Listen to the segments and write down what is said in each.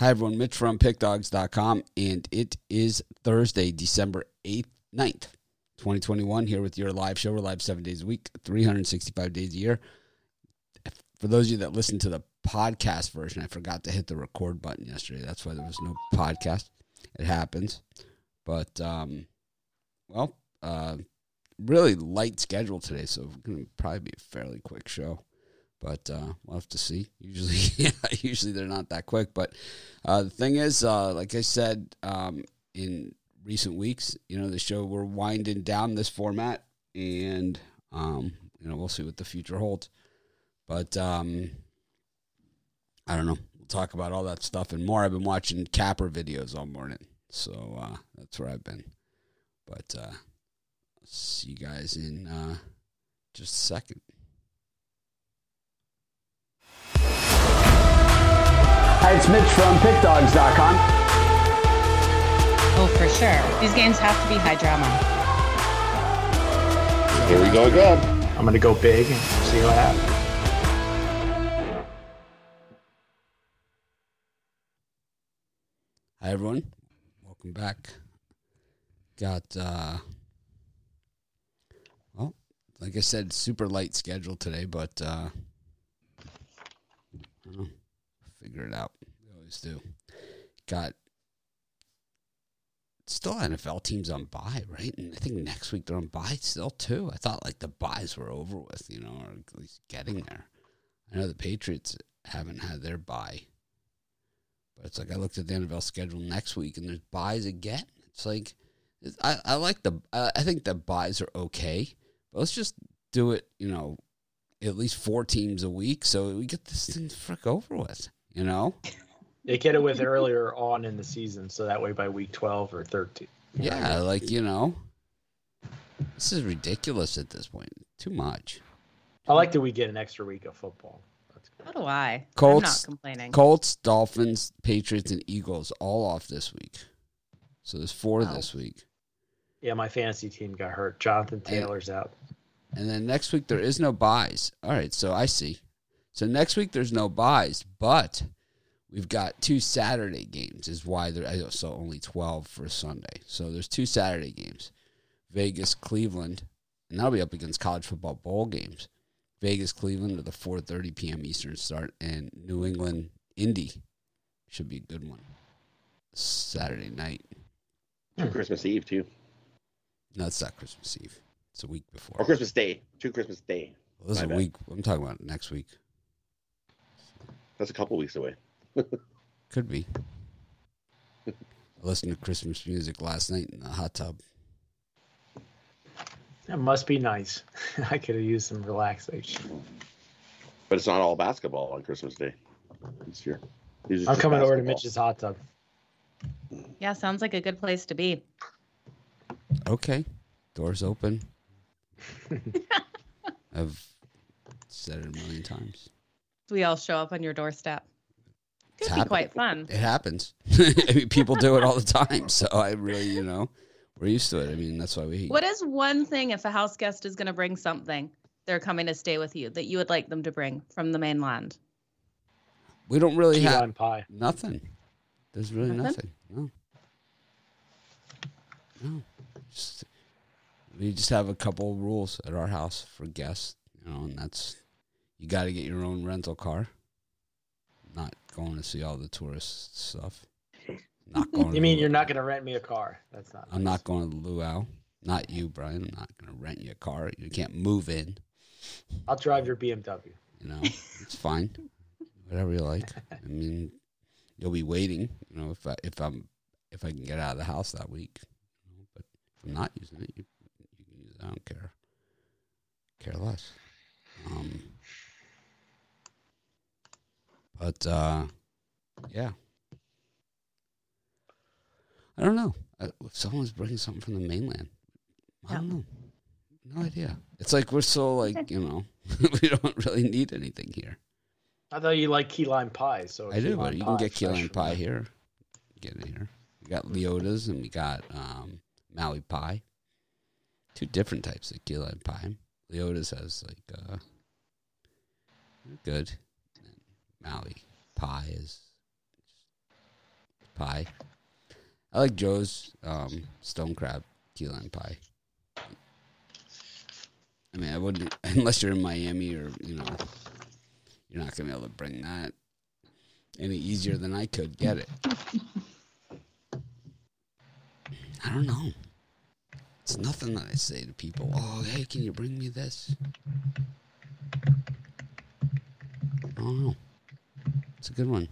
Hi, everyone. Mitch from PickDogs.com, and it is Thursday, December 8th, 9th, 2021, here with your live show. We're live seven days a week, 365 days a year. For those of you that listen to the podcast version, I forgot to hit the record button yesterday. That's why there was no podcast. It happens. But, um, well, uh, really light schedule today, so it's going to probably be a fairly quick show but uh, we'll have to see. Usually, yeah, usually they're not that quick. But uh, the thing is, uh, like I said um, in recent weeks, you know, the show we're winding down this format, and um, you know, we'll see what the future holds. But um, I don't know. We'll talk about all that stuff and more. I've been watching capper videos all morning, so uh, that's where I've been. But uh, see you guys in uh, just a second. Hi, it's Mitch from PickDogs.com. Oh, for sure. These games have to be high drama. Here we go again. I'm going to go big and see what happens. Hi everyone, welcome back. Got uh well, like I said, super light schedule today, but uh I don't know, figure it out. Do. Got still NFL teams on bye, right? And I think next week they're on bye still too. I thought like the buys were over with, you know, or at least getting hmm. there. I know the Patriots haven't had their bye. But it's like I looked at the NFL schedule next week, and there's buys again. It's like I, I like the I I think the buys are okay, but let's just do it. You know, at least four teams a week, so we get this thing frick over with. You know, They get it with earlier on in the season, so that way by week 12 or 13. yeah, like you know, this is ridiculous at this point. Too much. I like that we get an extra week of football. That's good. So do I. Colts- I'm not complaining. Colts, Dolphins, Patriots, and Eagles all off this week. So there's four Wow. this week. Yeah, my fantasy team got hurt. Jonathan Taylor's out. And then next week there is no buys. All right, so I see. So next week there's no buys, but we've got two Saturday games. Is why there. I- So only twelve for Sunday. So there's two Saturday games: Vegas, Cleveland, and that'll be up against college football bowl games. Vegas, Cleveland at the 4:30 p.m. Eastern start, and New England, Indy should be a good one. Saturday night. Christmas Eve too, No, it's not Christmas Eve. It's a week before. or Christmas Day. Two Christmas Day. Well, this is a bad. week. I'm talking about next week. That's a couple weeks away. Could be. I listened to Christmas music last night in the hot tub. That must be nice. I could have used some relaxation. But it's not all basketball on Christmas Day this year. I'm just coming over to. Mitch's hot tub. Yeah, sounds like a good place to be. Okay, doors open. I've said it a million times. We all show up on your doorstep. It's be happen- quite fun. It happens. I mean, people do it all the time. So I really, you know, we're used to it. I mean, that's why we. What is one thing if a house guest is going to bring something, they're coming to stay with you that you would like them to bring from the mainland? We don't really Key have lime pie. nothing. There's really Nothing? nothing. No. No. Just, we just have a couple of rules at our house for guests, you know, and that's you got to get your own rental car. Not going to see all the tourist stuff. Not going. You to mean the- you're not going to rent me a car? That's not. I'm nice. not going to luau. Not you, Brian. I'm not going to rent you a car. You can't move in. I'll drive your BMW. You know, it's fine. Whatever you like. I mean, you'll be waiting. You know, if I if I'm if I can get out of the house that week. But if I'm not using it, you, you can use it. I don't care. Care less. Um. But uh, yeah. I don't know. Uh, If someone's bringing something from the mainland, I don't know. No idea. It's like we're so like you know we don't really need anything here. I thought you like key lime pie. So I key do, lime but you can get key lime pie the- here. Get it here. We got Leoda's and we got um, Maui pie. Two different types of key lime pie. Leoda's has like uh, good. Maui pie is pie. I like Joe's um, stone crab key lime pie. I mean, I wouldn't unless you're in Miami or you know, you're not gonna be able to bring that any easier than I could get it. I don't know. It's nothing that I say to people. Oh, hey, can you bring me this? I don't know. It's a good one.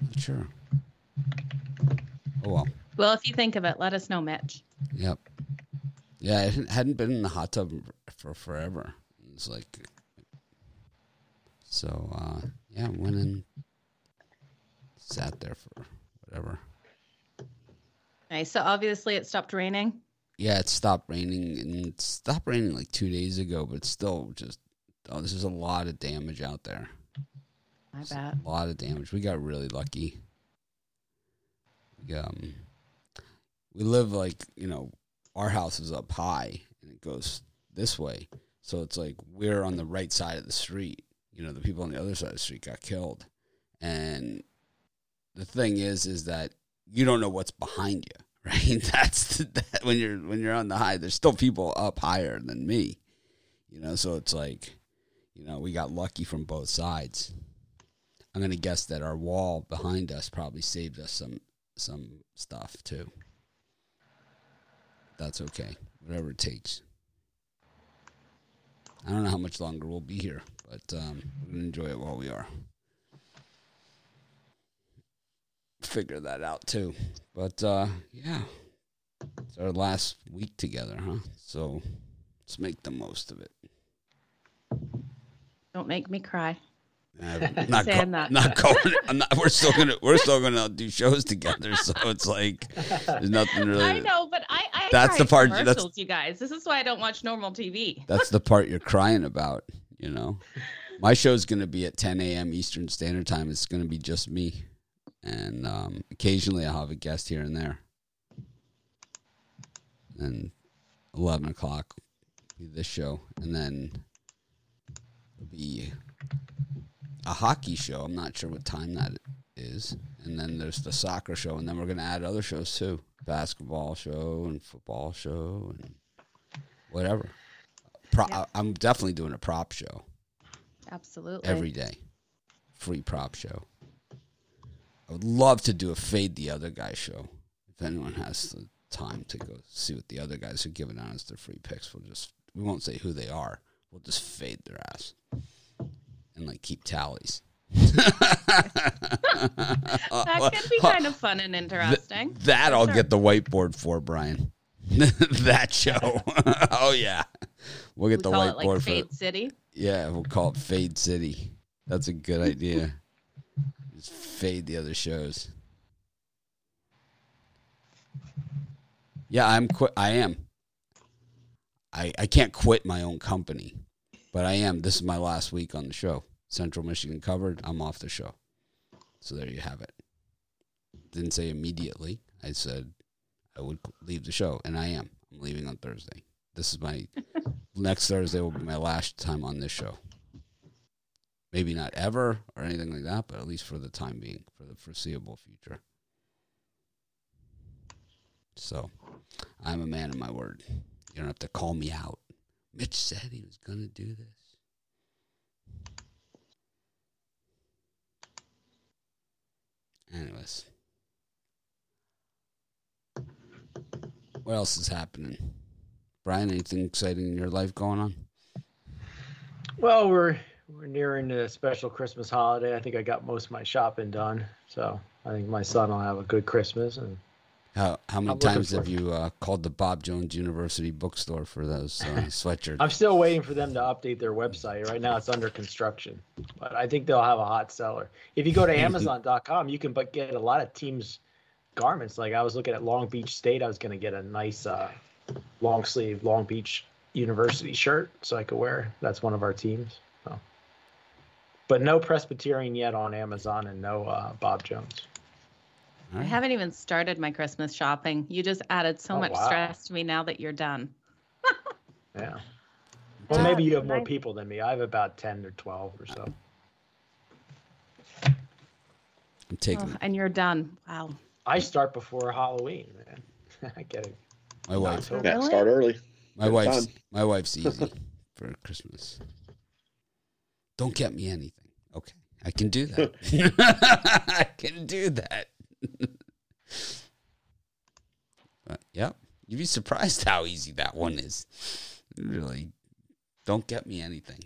Not sure. Oh well. Well, if you think of it, let us know, Mitch. Yep. Yeah, I hadn't- been in the hot tub for forever. It's like, so uh, yeah, went in, sat there for whatever. Okay, so obviously it stopped raining. Yeah, it stopped raining and it stopped raining like two days ago, but still just oh, this is a lot of damage out there. I It's bet. A lot of damage. We got really lucky. We, um, we live like you know, our house is up high and it goes this way, so it's like we're on the right side of the street. You know, the people on the other side of the street got killed, and the thing is, is that you don't know what's behind you, right? That's the, that when you're when you're on the high. There's still people up higher than me, you know. So it's like, you know, we got lucky from both sides. I'm gonna guess that our wall behind us probably saved us some some stuff too. That's okay. Whatever it takes. I don't know how much longer we'll be here, but um, we're gonna enjoy it while we are. Figure that out too. But uh, yeah, it's our last week together, huh? So let's make the most of it. Don't make me cry. Not go- that. not going. I'm not. We're still gonna. We're still gonna do shows together. So it's like there's nothing really. I know, but I, I That's the part- that's- you guys. This is why I don't watch normal TV. That's the part you're crying about. You know, my show's gonna be at 10 a.m. Eastern Standard Time. It's gonna be just me, and um, occasionally I'll have a guest here and there. And 11 o'clock this show, and then it'll be a hockey show. I'm not sure what time that is. And then there's the soccer show, and then we're gonna add other shows too, basketball show and football show and whatever. Pro- Yeah. I'm definitely doing a prop show Absolutely. every day, free prop show. I would love to do a fade the other guy show. If anyone has the time to go see what the other guys are giving out as their free picks, we'll just we won't say who they are. We'll just fade their ass and like keep tallies. that could be uh, uh, kind of fun and interesting. That I'll sure. get the whiteboard for Brian. that show. oh yeah, we'll get we the whiteboard like for. Fade City. Yeah, we'll call it Fade City. That's a good idea. Just fade the other shows. Yeah, I'm quit. I am. I I can't quit my own company, but I am. This is my last week on the show. Central Michigan covered. I'm off the show. So there you have it. Didn't say immediately. I said I would leave the show, and I am. I'm leaving on Thursday. This is my next Thursday will be my last time on this show. Maybe not ever or anything like that, but at least for the time being, for the foreseeable future. So, I'm a man of my word. You don't have to call me out. Mitch said he was going to do this. Anyways. What else is happening? Brian, anything exciting in your life going on? Well, we're we're nearing the special Christmas holiday. I think I got most of my shopping done, so I think my son will have a good Christmas. And How how many times have you uh, called the Bob Jones University bookstore for those uh, sweatshirts? I'm still waiting for them to update their website. Right now, it's under construction, but I think they'll have a hot seller. If you go to Amazon.com, you can but get a lot of teams' garments. Like I was looking at Long Beach State, I was going to get a nice uh, long sleeve Long Beach University shirt so I could wear. That's one of our teams. So. But no Presbyterian yet on Amazon, and no uh, Bob Jones. All I haven't even started my Christmas shopping. You just added so Oh, much wow. stress to me now that you're done. Yeah. Well, maybe you have more people than me. I have about ten or twelve or so. I'm taking Oh, and you're done. Wow. I start before Halloween, man. I get it. my wife. October. Yeah, Really? start early. My Good wife's fun. my wife's easy for Christmas. Don't get me anything. Okay, I can do that. I can do that. But, yep, you'd be surprised how easy that one is. Really, don't get me anything.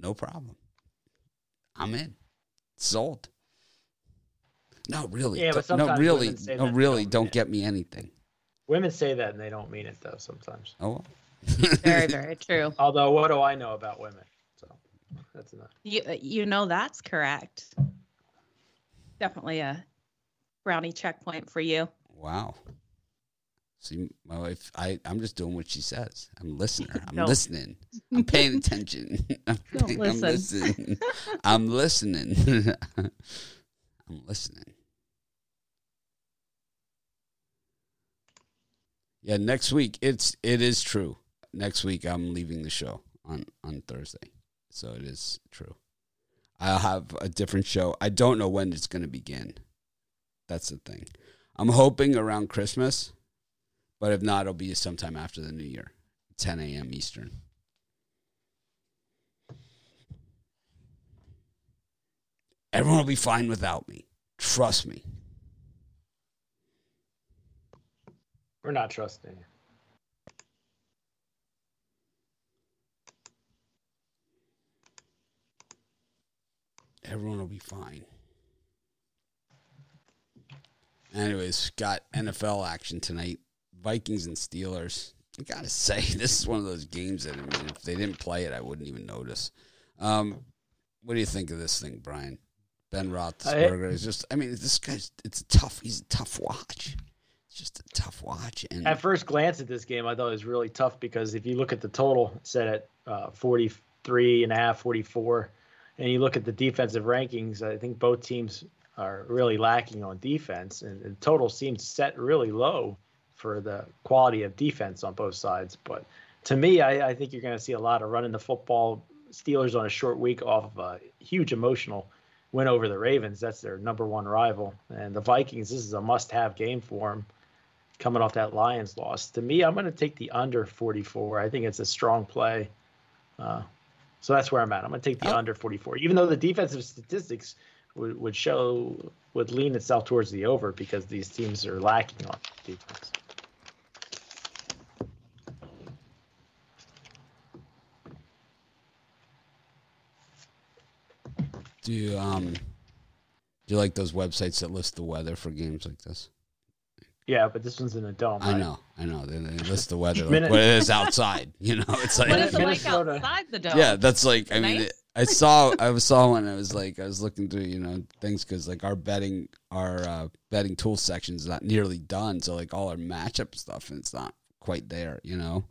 No problem. I'm in. Sold. No, really. Yeah, but don't- no, sometimes really, women say no, that they really. don't Don't get me anything. Women say that and they don't mean it though sometimes. Oh, well. Very, very true. Although, what do I know about women? So that's enough. You you know that's correct. Definitely a brownie checkpoint for you. Wow. See, my wife, I, I'm just doing what she says. I'm listener. I'm Don't. listening. I'm paying attention. I'm, Don't I'm listen. listening. I'm listening. I'm listening. Yeah, next week it's it is true. Next week I'm leaving the show on on Thursday. So it is true. I'll have a different show. I don't know when it's going to begin. That's the thing. I'm hoping around Christmas, but if not, it'll be sometime after the new year, 10 a.m. Eastern. Everyone will be fine without me. Trust me. We're not trusting you. Everyone will be fine. Anyways, got NFL action tonight. Vikings and Steelers. I gotta say, this is one of those games that I mean, if they didn't play it, I wouldn't even notice. Um, what do you think of this thing, Brian? Ben Roethlisberger is just. I mean, this guy's. It's tough. He's a tough watch. It's just a tough watch, and At first glance at this game, I thought it was really tough because if you look at the total set at uh, 43 and a half, 44, and you look at the defensive rankings, I think both teams are really lacking on defense, and the total seems set really low for the quality of defense on both sides. But to me, I, I think you're going to see a lot of running the football. Steelers on a short week off of a huge emotional win over the Ravens. That's their number one rival. And the Vikings, this is a must have game for them coming off that Lions loss. To me, I'm going to take the under 44. I think it's a strong play. Uh, so that's where I'm at. I'm going to take the Oh. under 44, even though the defensive statistics would, would show, would lean itself towards the over because these teams are lacking on defense. do you um, do you like those websites that list the weather for games like this? Yeah, but this one's in a dome. I right? know, I know. They, they list the weather like Minute- what it is outside. You know, it's like What is it like Minnesota- outside the dome? yeah, that's like I mean, Nice. it, I saw I saw one. I was like I was looking through you know things because like our betting our uh, betting tool section is not nearly done. So like all our matchup stuff and it's not quite there. You know.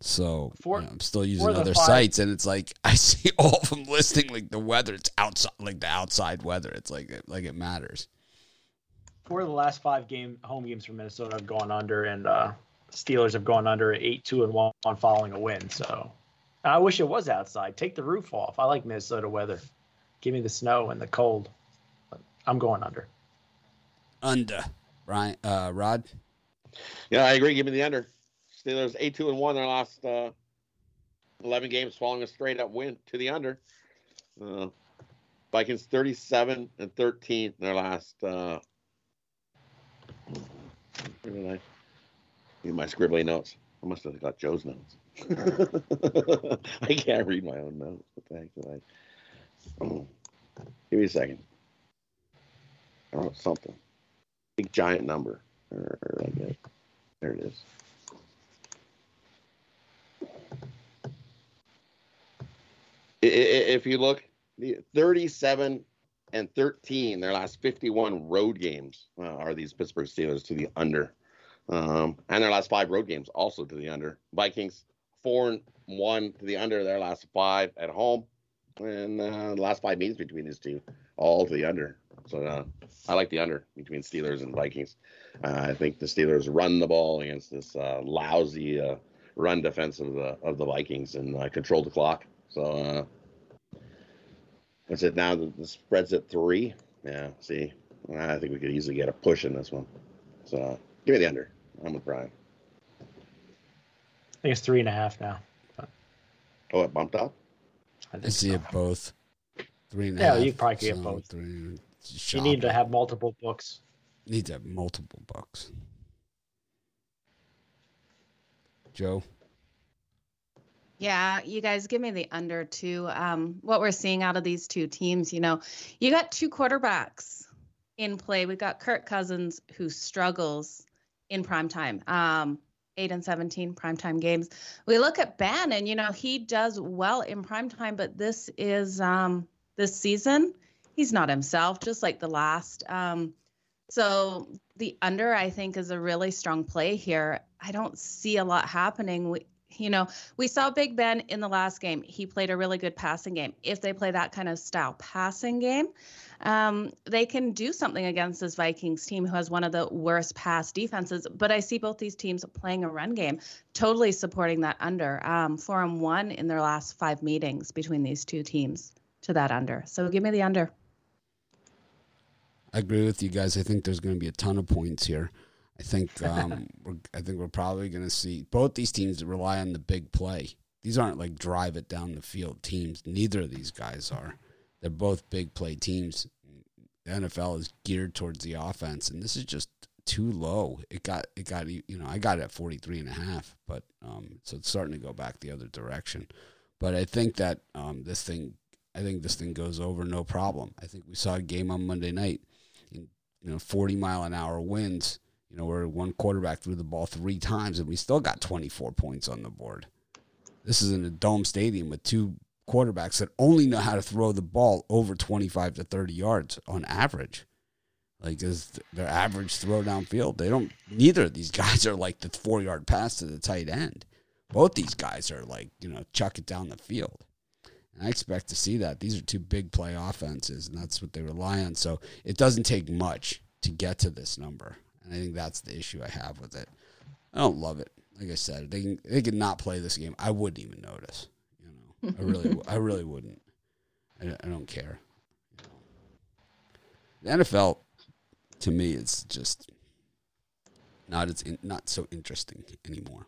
So For- you know, I'm still using other five- sites, and it's like I see all of them listing like the weather. It's outside, like the outside weather. It's like it, like it matters. Four of the last five game home games for Minnesota have gone under, and uh, Steelers have gone under eight two and one following a win. So I wish it was outside. Take the roof off. I like Minnesota weather. Give me the snow and the cold. But I'm going under. Under Brian uh, Rod. Yeah, I agree. Give me the under. Steelers eight two and one their last uh, eleven games, following a straight up win to the under. Uh, Vikings thirty seven and thirteen in their last. Uh, where did I? In my scribbly notes. I must have got Joe's notes. I can't read my own notes. What the heck did I? Oh. Give me a second. I wrote something. Big giant number. There it is. If you look, the 37 and 13, their last 51 road games uh, are these Pittsburgh Steelers to the under. Um, and their last five road games also to the under. Vikings, four and one to the under, their last five at home. And uh, the last five meetings between these two, all to the under. So uh, I like the under between Steelers and Vikings. Uh, I think the Steelers run the ball against this uh, lousy uh, run defense of the of the Vikings and uh, control the clock. So what's it now? The, the spread's at three, Yeah. See, I think we could easily get a push in this one. So give me the under. I'm with Brian. I think it's three and a half now. Oh, it bumped up. I I think see so. it both. Three and a Yeah, you probably could get both. Three, You need to have multiple books. need to have multiple books. Joe, Yeah, you guys give me the under two. Um, what we're seeing out of these two teams, you know, you got two quarterbacks in play. We got Kirk Cousins who struggles in prime time. Um, eight and 17 primetime games. We look at Bannon, you know, he does well in prime time, but this is um this season, he's not himself, just like the last. Um, so the under, I think, is a really strong play here. I don't see a lot happening. We, you know, we saw Big Ben in the last game. He played a really good passing game. If they play that kind of style passing game, um, they can do something against this Vikings team who has one of the worst pass defenses. But I see both these teams playing a run game, totally supporting that under. Um, four and one in their last five meetings between these two teams to that under. So give me the under. I agree with you guys. I think there's going to be a ton of points here. I think um, we're, I think we're probably going to see both these teams rely on the big play. These aren't like drive it down the field teams. Neither of these guys are. They're both big play teams. The NFL is geared towards the offense, and this is just too low. It got it got you know I got it at 43 and a half, but um, so it's starting to go back the other direction. But I think that um, this thing I think this thing goes over no problem. I think we saw a game on Monday night in you know 40 mile an hour winds, you know, where one quarterback threw the ball three times and we still got 24 points on the board. This is in a dome stadium with two quarterbacks that only know how to throw the ball over 25 to 30 yards on average. Like is their average throw downfield. They don't neither of these guys are like the 4-yard pass to the tight end. Both these guys are like, you know, chuck it down the field. And I expect to see that. These are two big play offenses, and that's what they rely on. So it doesn't take much to get to this number. And I think that's the issue I have with it. I don't love it. Like I said, they they could not play this game. I wouldn't even notice. You know, I really I really wouldn't. I, I don't care. You know. The NFL, to me, is just not it's in, not so interesting anymore.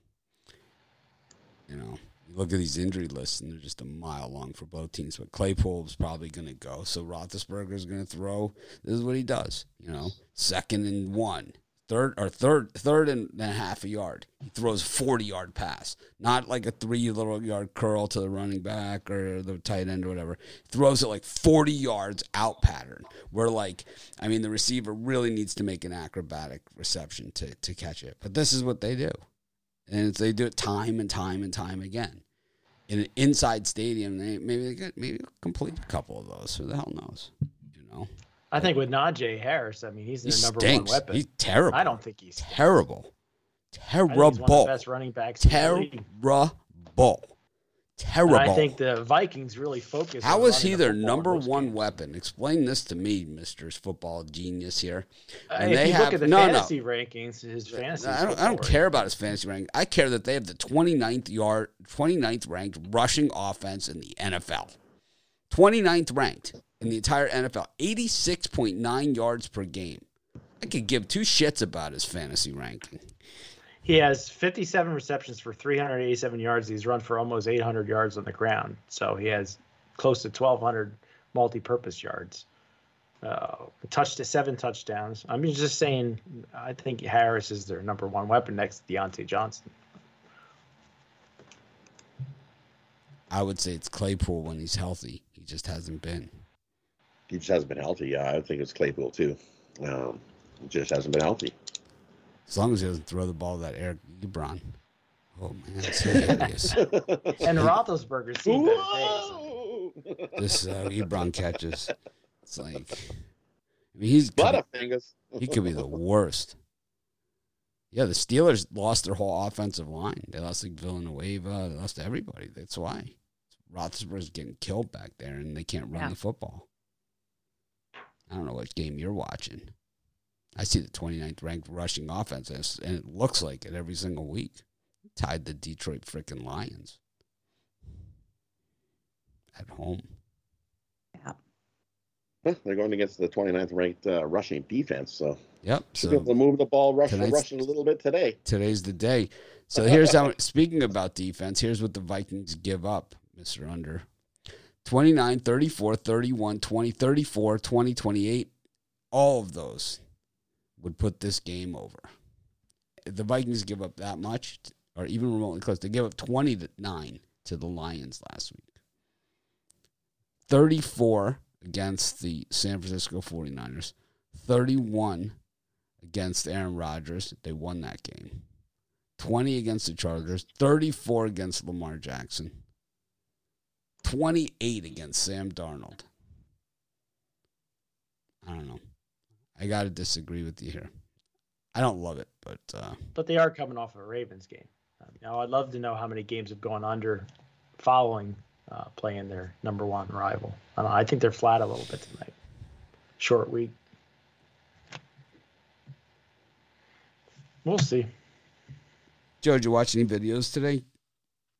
You know, you look at these injury lists and they're just a mile long for both teams. But Claypool's probably going to go. So Roethlisberger's going to throw. This is what he does. You know, second and one, third or third, third and a half a yard. He throws forty yard pass, not like a three little yard curl to the running back or the tight end or whatever. He Throws it like forty yards out pattern. Where like, I mean, the receiver really needs to make an acrobatic reception to to catch it. But this is what they do and they do it time and time and time again. In an inside stadium, they maybe they get maybe complete a couple of those. Who the hell knows? You know, I think with Najee Harris, I mean, he's he their number stinks. one weapon. He's terrible. I don't think he's terrible, I think he's one of the terrible, best running backs. terrible, terrible. And I think the Vikings really focus. How on he their number one games. weapon? Explain this to me, Mister Football Genius here. Uh, And if they you have look at the no, no. rankings, his fantasy. I don't, I don't care about his fantasy rank. I care that they have the 29th yard, 29th ranked rushing offense in the NFL. 29th ranked in the entire NFL, 86.9 yards per game. I could give two shits about his fantasy ranking. He has 57 receptions for 387 yards. He's run for almost 800 yards on the ground. So he has close to 1,200 multi-purpose yards. Uh, touched to seven touchdowns. I'm just saying. I think Harris is their number one weapon next to Diontae Johnson. I would say it's Claypool when he's healthy. He just hasn't been. He just hasn't been healthy. Yeah, I think it's Claypool too. Um, he just hasn't been healthy. As long as he doesn't throw the ball to that Eric Ebron. Oh man, it's hideous. And Roethlisberger's seen better days. this uh, Ebron catches. It's like, I mean, he's could be- Butterfingers. he could be the worst. Yeah, the Steelers lost their whole offensive line. They lost like Villanueva. They lost everybody. That's why Roethlisberger's getting killed back there, and they can't run Yeah. the football. I don't know what game you're watching. I see the 29th ranked rushing offense, and it looks like it every single week. Tied the Detroit freaking Lions at home. Yeah. Huh, They're going against the 29th ranked uh, rushing defense, so Yep. should be able So to move the ball, rush, rushing a little bit today. today's the day. So here's how. Speaking about defense, here's what the Vikings give up, Mister Under. 29, 34, 31, 20, 34, 20, 28. All of those would put this game over. If the Vikings give up that much, or even remotely close, they gave up 29 to 9 to the Lions last week. 34 against the San Francisco 49ers. 31 against Aaron Rodgers. They won that game. 20 against the Chargers. 34 against Lamar Jackson. 28 against Sam Darnold. I don't know. I got to disagree with you here. I don't love it, but uh, But they are coming off of a Ravens game. Um, now, I'd love to know how many games have gone under following uh, playing their number one rival. I, don't know, I think they're flat a little bit tonight. Short week. We'll see. Joe, did you watch any videos today?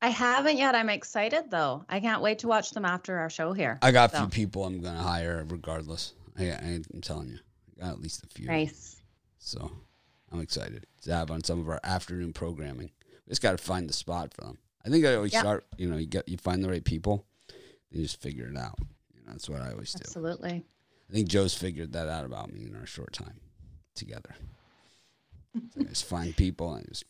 I haven't yet. I'm excited though. I can't wait to watch them after our show here. I got a few people I'm going to hire regardless. I, I'm telling you, I got at least a few. Nice. So I'm excited to have on some of our afternoon programming. We just got to find the spot for them. I think I always start, you know, you get you find the right people, then you just figure it out. You know, that's what I always do. Absolutely. I think Joe's figured that out about me in our short time together. So just find people and just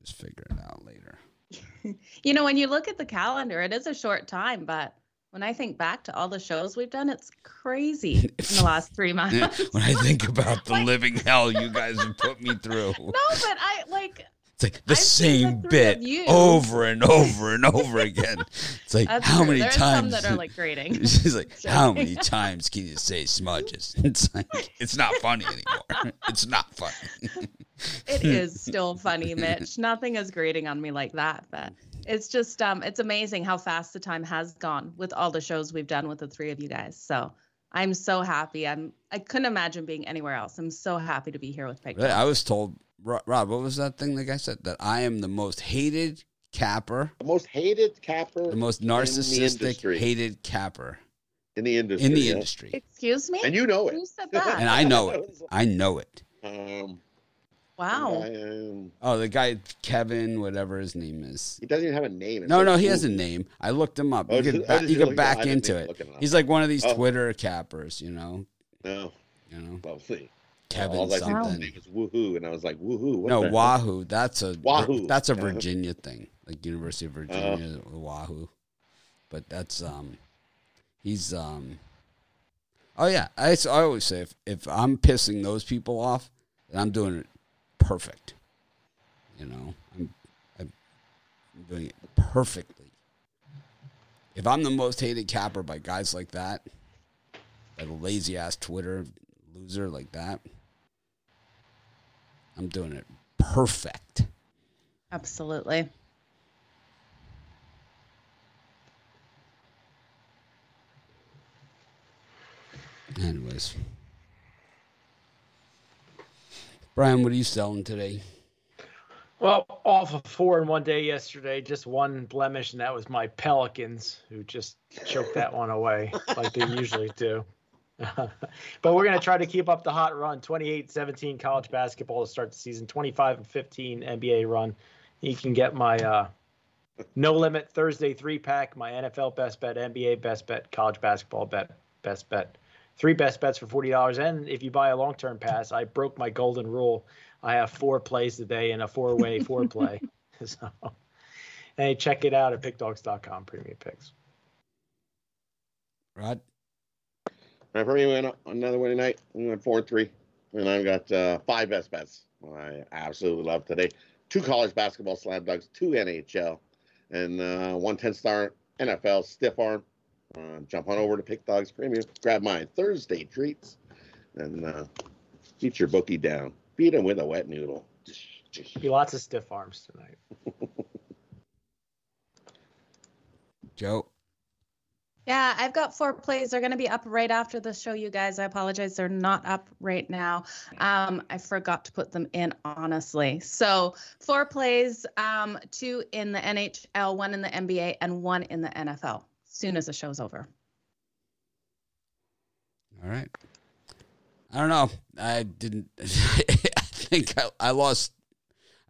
just figure it out later. You know, when you look at the calendar, it is a short time, but when I think back to all the shows we've done, it's crazy in the last three months. when I think about the Like- living hell you guys have put me through. no, but I like It's like the I've same the bit over and over and over again. It's like that's how true. many There's times some that are like grating. She's like, how many times can you say smudges? It's like it's not funny anymore. It's not funny. It is still funny, Mitch. Nothing is grating on me like that, but it's just um it's amazing how fast the time has gone with all the shows we've done with the three of you guys. So I'm so happy. I'm I couldn't imagine being anywhere else. I'm so happy to be here with Peg. Really, I was told, Rob, what was that thing the guy said that I am the most hated capper, The most hated capper the most in the narcissistic hated capper in the industry. in the yeah. industry, Excuse me? And you know it. Who said that? and I know it. I know it. Um, wow. I, um, Oh, the guy Kevin, whatever his name is. he doesn't even have a name. It's No, like no, he has a name. I looked him up. Oh, You did- could, oh, ba- you you could back I into it. it. He's like one of these Oh. Twitter cappers, you know. No, You know, lovely. Kevin All I think his something. name was Woohoo, and I was like, Woohoo. What No, the- Wahoo. That's a Wahoo. That's a Virginia thing, like University of Virginia, Wahoo. But that's um, he's um. Oh yeah, I, I always say if if I'm pissing those people off, then I'm doing it perfect. You know, I'm I'm doing it perfectly. If I'm the most hated capper by guys like that, a lazy ass Twitter loser like that, I'm doing it perfect. Absolutely. Anyways. Brian, what are you selling today? Well, off of four in one day yesterday, just one blemish, and that was my Pelicans, who just choked that one away like they usually do. but we're going to try to keep up the hot run 28 17 college basketball to start the season, 25 and 15 NBA run. You can get my uh, no limit Thursday three pack, my NFL best bet, NBA best bet, college basketball bet, best bet. Three best bets for $40. And if you buy a long term pass, I broke my golden rule. I have four plays today and a four way four play. So, hey, check it out at pickdogs.com, premium picks. Rod? My first went another Wednesday night. We went four and three, and I've got uh, five best bets. I absolutely love today. Two college basketball slam dunks, two NHL, and uh, one 10 star NFL stiff arm. Uh, jump on over to Pick Dogs Premium, grab my Thursday treats, and uh, beat your bookie down. Beat him with a wet noodle. Be lots of stiff arms tonight. Joe? Yeah, I've got four plays. They're going to be up right after the show, you guys. I apologize. They're not up right now. Um, I forgot to put them in, honestly. So, four plays um, two in the NHL, one in the NBA, and one in the NFL. Soon as the show's over. All right. I don't know. I didn't. I think I, I lost.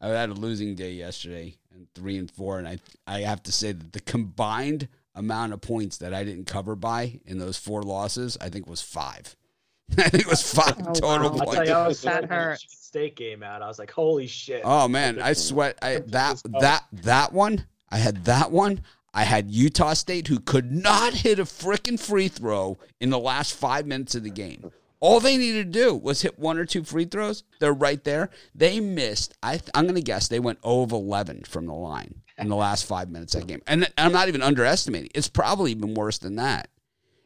I had a losing day yesterday, and three and four, and I I have to say that the combined amount of points that I didn't cover by in those four losses, I think was five. I think it was five Oh, total wow. I'll tell points. you, I was That sweating hurts. Michigan State game out. I was like, holy shit. Oh man, I sweat. I that that that one. I had that one. I had Utah State who could not hit a freaking free throw in the last five minutes of the game. All they needed to do was hit one or two free throws. They're right there. They missed. I I'm going to guess they went 0 of 11 from the line in the last five minutes of that game. And I'm not even underestimating. It's probably even worse than that.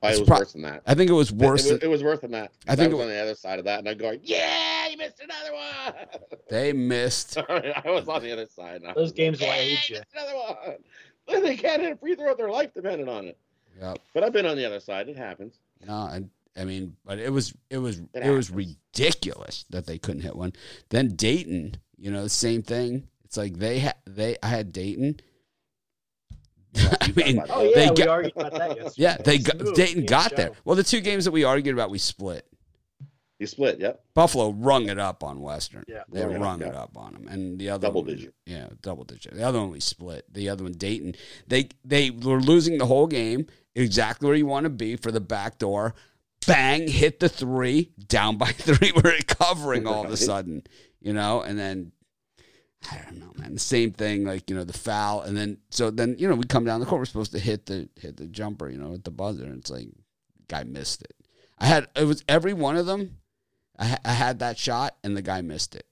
Oh, It's it was pro- worse than that. I think it was worse. It, was, than, it was worse than that. I I, was it- on the other side of that, and I'm going, "Yeah, you missed another one." they missed. I was on the other side. Those was games will like, age "Yeah, you." missed Another one. They can't hit a free throw. Their life depended on it. Yeah. But I've been on the other side. It happens. No, I, I mean, but it was it was It it, was ridiculous that they couldn't hit one. Then Dayton, you know, the same thing. It's like they had they I had Dayton. I mean, Oh yeah, They we got- argued about that yesterday. yeah, they got, Dayton got there. Well, the two games that we argued about, we split. You split. Yep. Buffalo rung it up on Western. Yeah. they Rung it up, it yeah. up on them, and the other Double one- digit. Yeah, double digit. The other one we split. The other one, Dayton. They they were losing the whole game. Exactly where you want to be for the back door. Bang! Hit the three. Down by three. We're recovering all of a sudden. You know, and then I don't know, man. The same thing, like you know, the foul, and then so then you know we come down the court. We're supposed to hit the hit the jumper, you know, at the buzzer, and it's like guy missed it. I had it was every one of them. I, ha- I had that shot, and the guy missed it.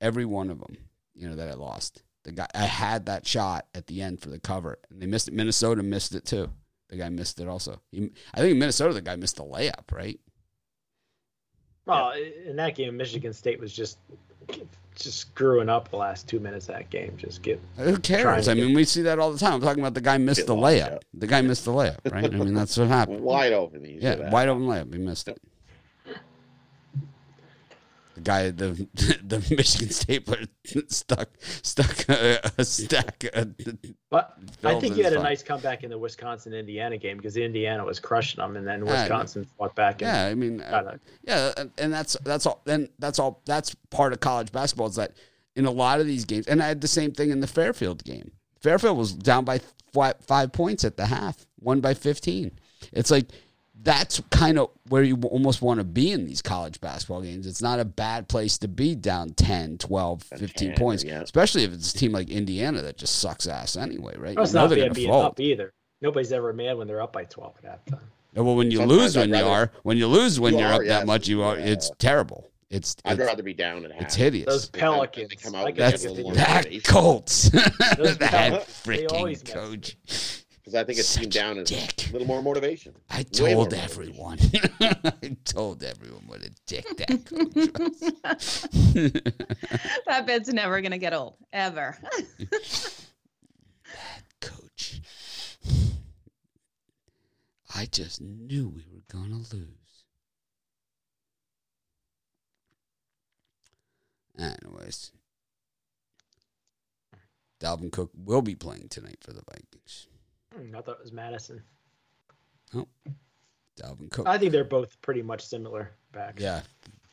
Every one of them, you know, that I lost. The guy I had that shot at the end for the cover, and they missed it. Minnesota missed it too. The guy missed it also. He, I think in Minnesota, the guy missed the layup, right? Well, in that game, Michigan State was just just screwing up the last two minutes of that game. Just get Who cares? to I get- mean, we see that all the time. I'm talking about the guy missed the layup. up. The guy missed the layup, right? I mean, that's what happened. Wide open. He Yeah, have. wide open layup. He missed it. The guy, the the Michigan State player, stuck stuck a, a stack. Of, But I think you had a nice comeback in the Wisconsin Indiana game because Indiana was crushing them, and then Yeah, Wisconsin fought back. Yeah, I mean, uh, yeah, and, and that's that's all. Then that's all. That's part of college basketball. Is that in a lot of these games, and I had the same thing in the Fairfield game. Fairfield was down by five, five points at the half, won by fifteen. It's like that's kind of where you almost want to be in these college basketball games. It's not a bad place to be down 10, 12, 15 10, points, yeah. especially if it's a team like Indiana that just sucks ass anyway, right? It's You know not they're gonna being fold. up either. Nobody's ever mad when they're up by 12 at halftime. Yeah, Well, when you Sometimes lose, when I'd you rather- are, when you lose, when You you are are, up that much, you are. Yeah. It's terrible. It's I'd it's, rather be down at half. it's hideous. Those Pelicans. they come out can That's think a of little the- that. Colts. That guys, they always freaking coach. Because I think a team Such down is dick. a little more motivation. I told everyone. I told everyone what a dick that coach was. that bit's never gonna get old ever. That coach. I just knew we were gonna lose. Anyways, Dalvin Cook will be playing tonight for the Vikings. Hmm, I thought it was Mattison. Oh, Dalvin Cook. I think they're both pretty much similar backs. yeah,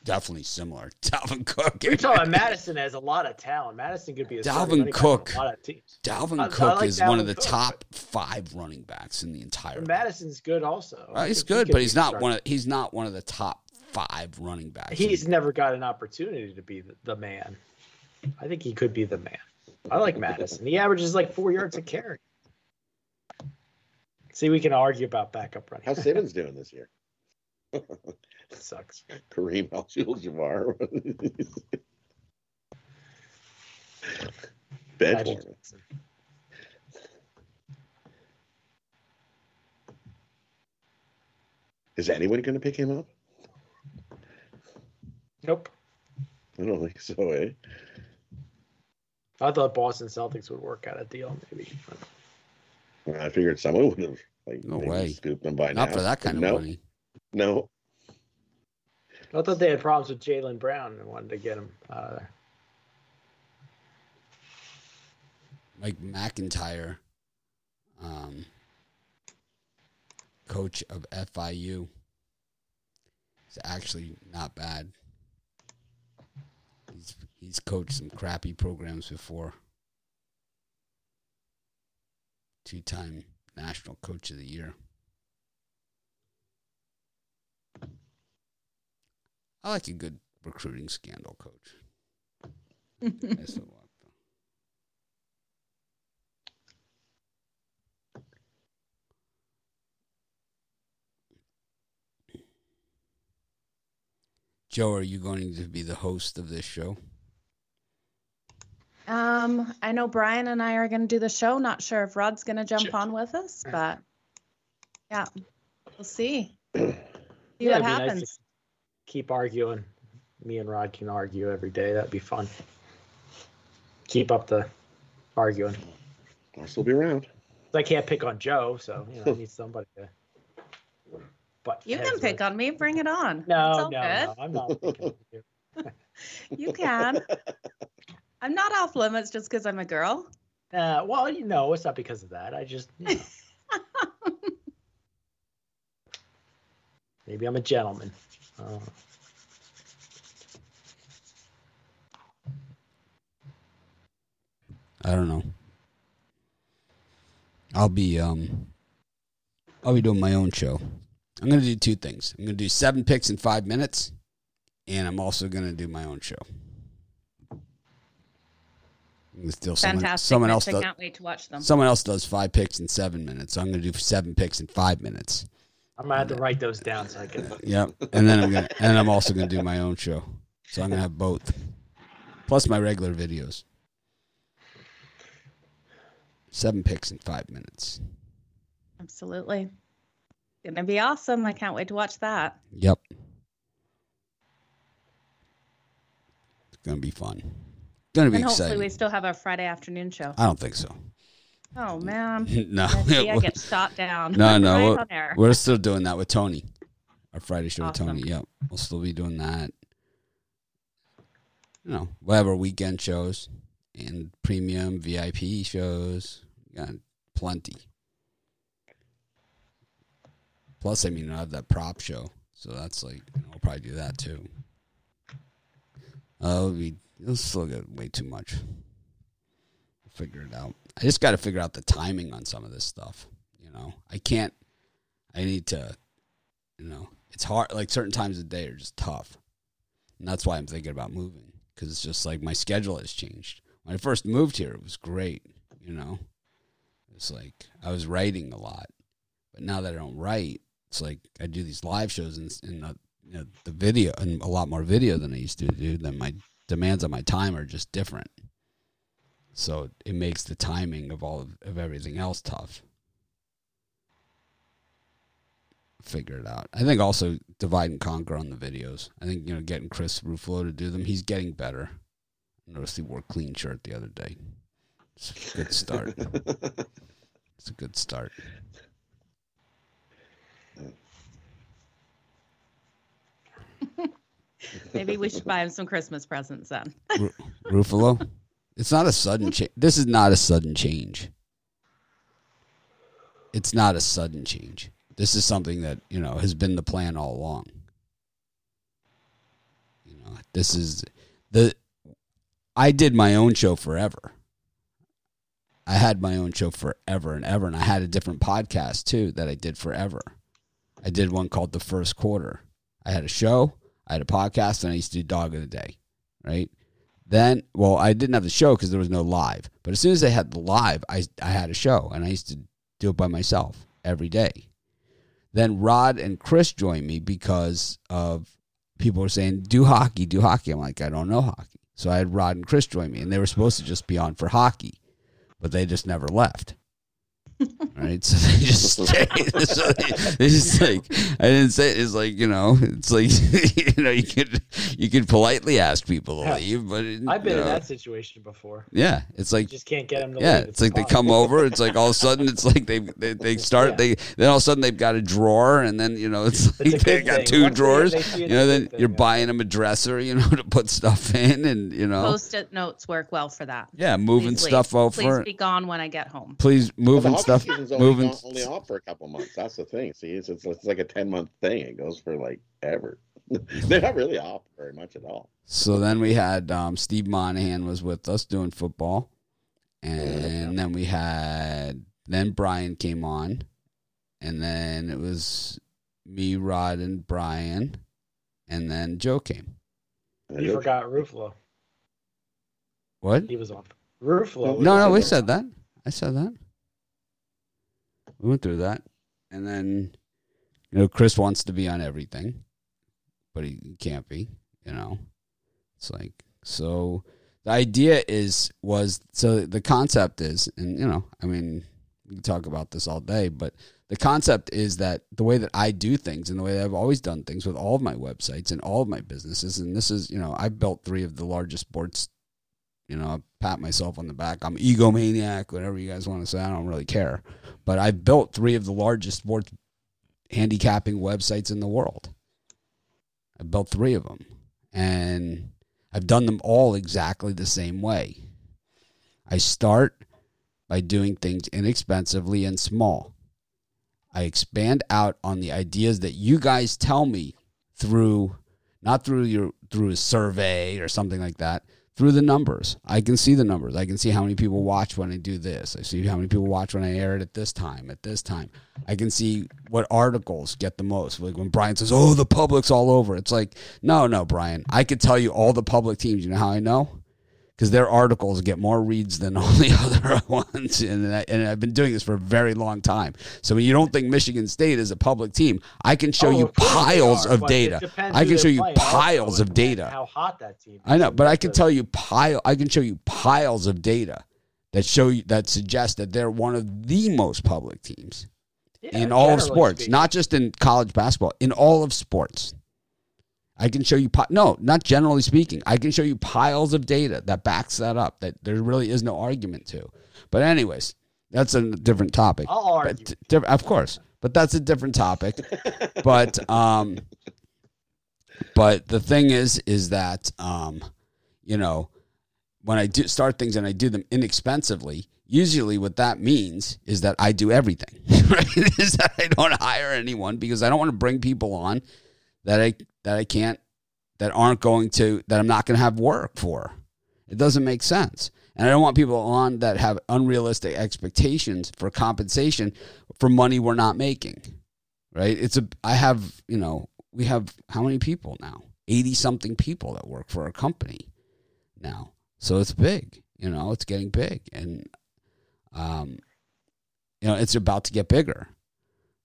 definitely similar. Dalvin Cook. We're talking about Mattison has a lot of talent. Mattison could be a Dalvin back Cook. A lot of teams. Dalvin I- I Cook like is one of the Cook, top five running backs in the entire. Mattison's good also. Uh, he's think he good, but he's not one of he's not one of the top five running backs. He's never got an opportunity to be the, the man. I think he could be the man. I like Mattison. He averages like four yards a carry. See, we can argue about backup running. How's Simmons doing this year? sucks. Kareem Abdul-Jabbar. Magic Is anyone going to pick him up? Nope. I don't think so, eh? I thought Boston Celtics would work out a deal, maybe. I figured someone would have like No way. scooped them by not now. for that kind of no, money. No, I thought they had problems with Jaylen Brown and wanted to get him out of there. Mike MacIntyre, um, coach of FIU, is actually not bad. He's he's coached some crappy programs before. Two time national coach of the year. I like a good recruiting scandal coach. That's a lot. Joe, are you going to be the host of this show? Um, I know Brian and I are going to do the show. Not sure if Rod's going to jump on with us, but yeah, we'll see. See Yeah, what it'd be nice to happens. keep arguing. Me and Rod can argue every day. That'd be fun. Keep up the arguing. I'll still be around. I can't pick on Joe, so you know, I need somebody to. But You can pick on me. Bring it on. It's No, all no, good. no, I'm not picking on you. You can. I'm not off limits just because I'm a girl. Uh, well, you know, it's not because of that. I just, you know. maybe I'm a gentleman. Uh, I don't know. I'll be um I'll be doing my own show. I'm gonna do two things. I'm gonna do seven picks in five minutes, and I'm also gonna do my own show. I'm someone, Fantastic. someone else I does, can't wait to watch them. someone else does five picks in seven minutes. So I'm gonna do seven picks in five minutes. I'm gonna have to uh, write those down so I can. Yep. And then I'm gonna and I'm also gonna do my own show. So I'm gonna have both. Plus my regular videos. Seven picks in five minutes. Absolutely. Gonna be awesome. I can't wait to watch that. Yep. It's gonna be fun. Gonna be And hopefully we still have our Friday afternoon show. I don't think so. Oh man. no. See, I get shot down. no, no. Right we're, we're still doing that with Tony. Our Friday show Awesome. with Tony. Yep. We'll still be doing that. You know, we'll have our weekend shows and premium VIP shows. We got plenty. Plus, I mean, I have that prop show, so that's like you know, we'll probably do that too. Uh, it'll it'll still get way too much. Figure it out. I just got to figure out the timing on some of this stuff. You know, I can't. I need to. You know, it's hard. Like certain times of day are just tough, and that's why I'm thinking about moving because it's just like my schedule has changed. When I first moved here, it was great. You know, it's like I was writing a lot, but now that I don't write, it's like I do these live shows and, the, uh, you know, the video and a lot more video than I used to do. than my demands on my time are just different. So it makes the timing of all of, of everything else tough. Figure it out. I think also divide and conquer on the videos. I think you know getting Chris Ruffalo to do them. He's getting better. I noticed he wore a clean shirt the other day. It's a good start. it's a good start. Maybe we should buy him some Christmas presents then. Ru- Ruffalo. It's not a sudden change. This is not a sudden change. It's not a sudden change. This is something that you know has been the plan all along. You know, this is the. I did my own show forever. I had my own show forever and ever, and I had a different podcast too that I did forever. I did one called The First Quarter. I had a show, I had a podcast, and I used to do Dog of the Day, right? Then, well, I didn't have the show because there was no live. But as soon as they had the live, I I had a show, and I used to do it by myself every day. Then Rod and Chris joined me because of people were saying, "Do hockey, do hockey." I'm like, I don't know hockey, so I had Rod and Chris join me, and they were supposed to just be on for hockey, but they just never left. Right, so they just stay. so they, they just like I didn't say it. it's like you know it's like you know you could you could politely ask people to Yeah. leave, but it, I've been you in know, that situation before. yeah, it's like you Just can't get them to yeah, leave. it's like they come over. It's like all of a sudden, it's like they they, they start. Yeah. They then all of a sudden they've got a drawer, and then you know it's It's like they good got thing. two Once drawers. they You know, then thing, you're yeah. buying them a dresser, you know, to put stuff in, and you know, Post-it notes work well for that. yeah, moving Please leave. stuff Please over. be gone when I get home. Please Well, the moving hockey stuff, season's only, moving. gone- only off for a couple months. That's the thing. See, it's, it's, it's like a ten month thing. It goes for like ever. They're not really off very much at all. So then we had um, Steve Monahan was with us doing football, and then we had then Brian came on, and then it was me, Rod, and Brian, and then Joe came. You forgot Ruffalo. What? He was on. Ruffalo. No, no, we said that. I said that. We went through that, and then you know Chris wants to be on everything, but he can't be. You know, it's like so. The idea is was so the concept is, and you know, I mean, we can talk about this all day, but the concept is that the way that I do things and the way that I've always done things with all of my websites and all of my businesses, and this is, you know, I've built three of the largest sports you know, I pat myself on the back. I'm egomaniac, whatever you guys want to say. I don't really care. But I've built three of the largest sports handicapping websites in the world. I built three of them. And I've done them all exactly the same way. I start by doing things inexpensively and small. I expand out on the ideas that you guys tell me through not through your through a survey or something like that through the numbers. I can see the numbers. I can see how many people watch when I do this. I see how many people watch when I air it at this time, at this time. I can see what articles get the most. Like when Brian says, "Oh, the public's all over." It's like, "No, no, Brian. I could tell you all the public teams. You know how I know? Because their articles get more reads than all the other ones, and I, and I've been doing this for a very long time. So when you don't think Michigan State is a public team, I can show Oh, you piles are, of data. I can show you piles of data. How hot that team. I know, but I can tell you pile. I can show you piles of data that show you that suggest that they're one of the most public teams a- in all of sports, speaking. not just in college basketball, in all of sports. I can show you no, not generally speaking. I can show you piles of data that backs that up. That there really is no argument to. But anyways, that's a different topic. I'll argue. Of course, but that's a different topic. but um, but the thing is, is that um, you know, when I do start things and I do them inexpensively, usually what that means is that I do everything. Right? is that I don't hire anyone because I don't want to bring people on that I that I can't that aren't going to that I'm not going to have work for. It doesn't make sense. And I don't want people on that have unrealistic expectations for compensation for money we're not making. Right? It's a I have, you know, we have how many people now? 80 something people that work for our company now. So it's big, you know, it's getting big and um you know, it's about to get bigger.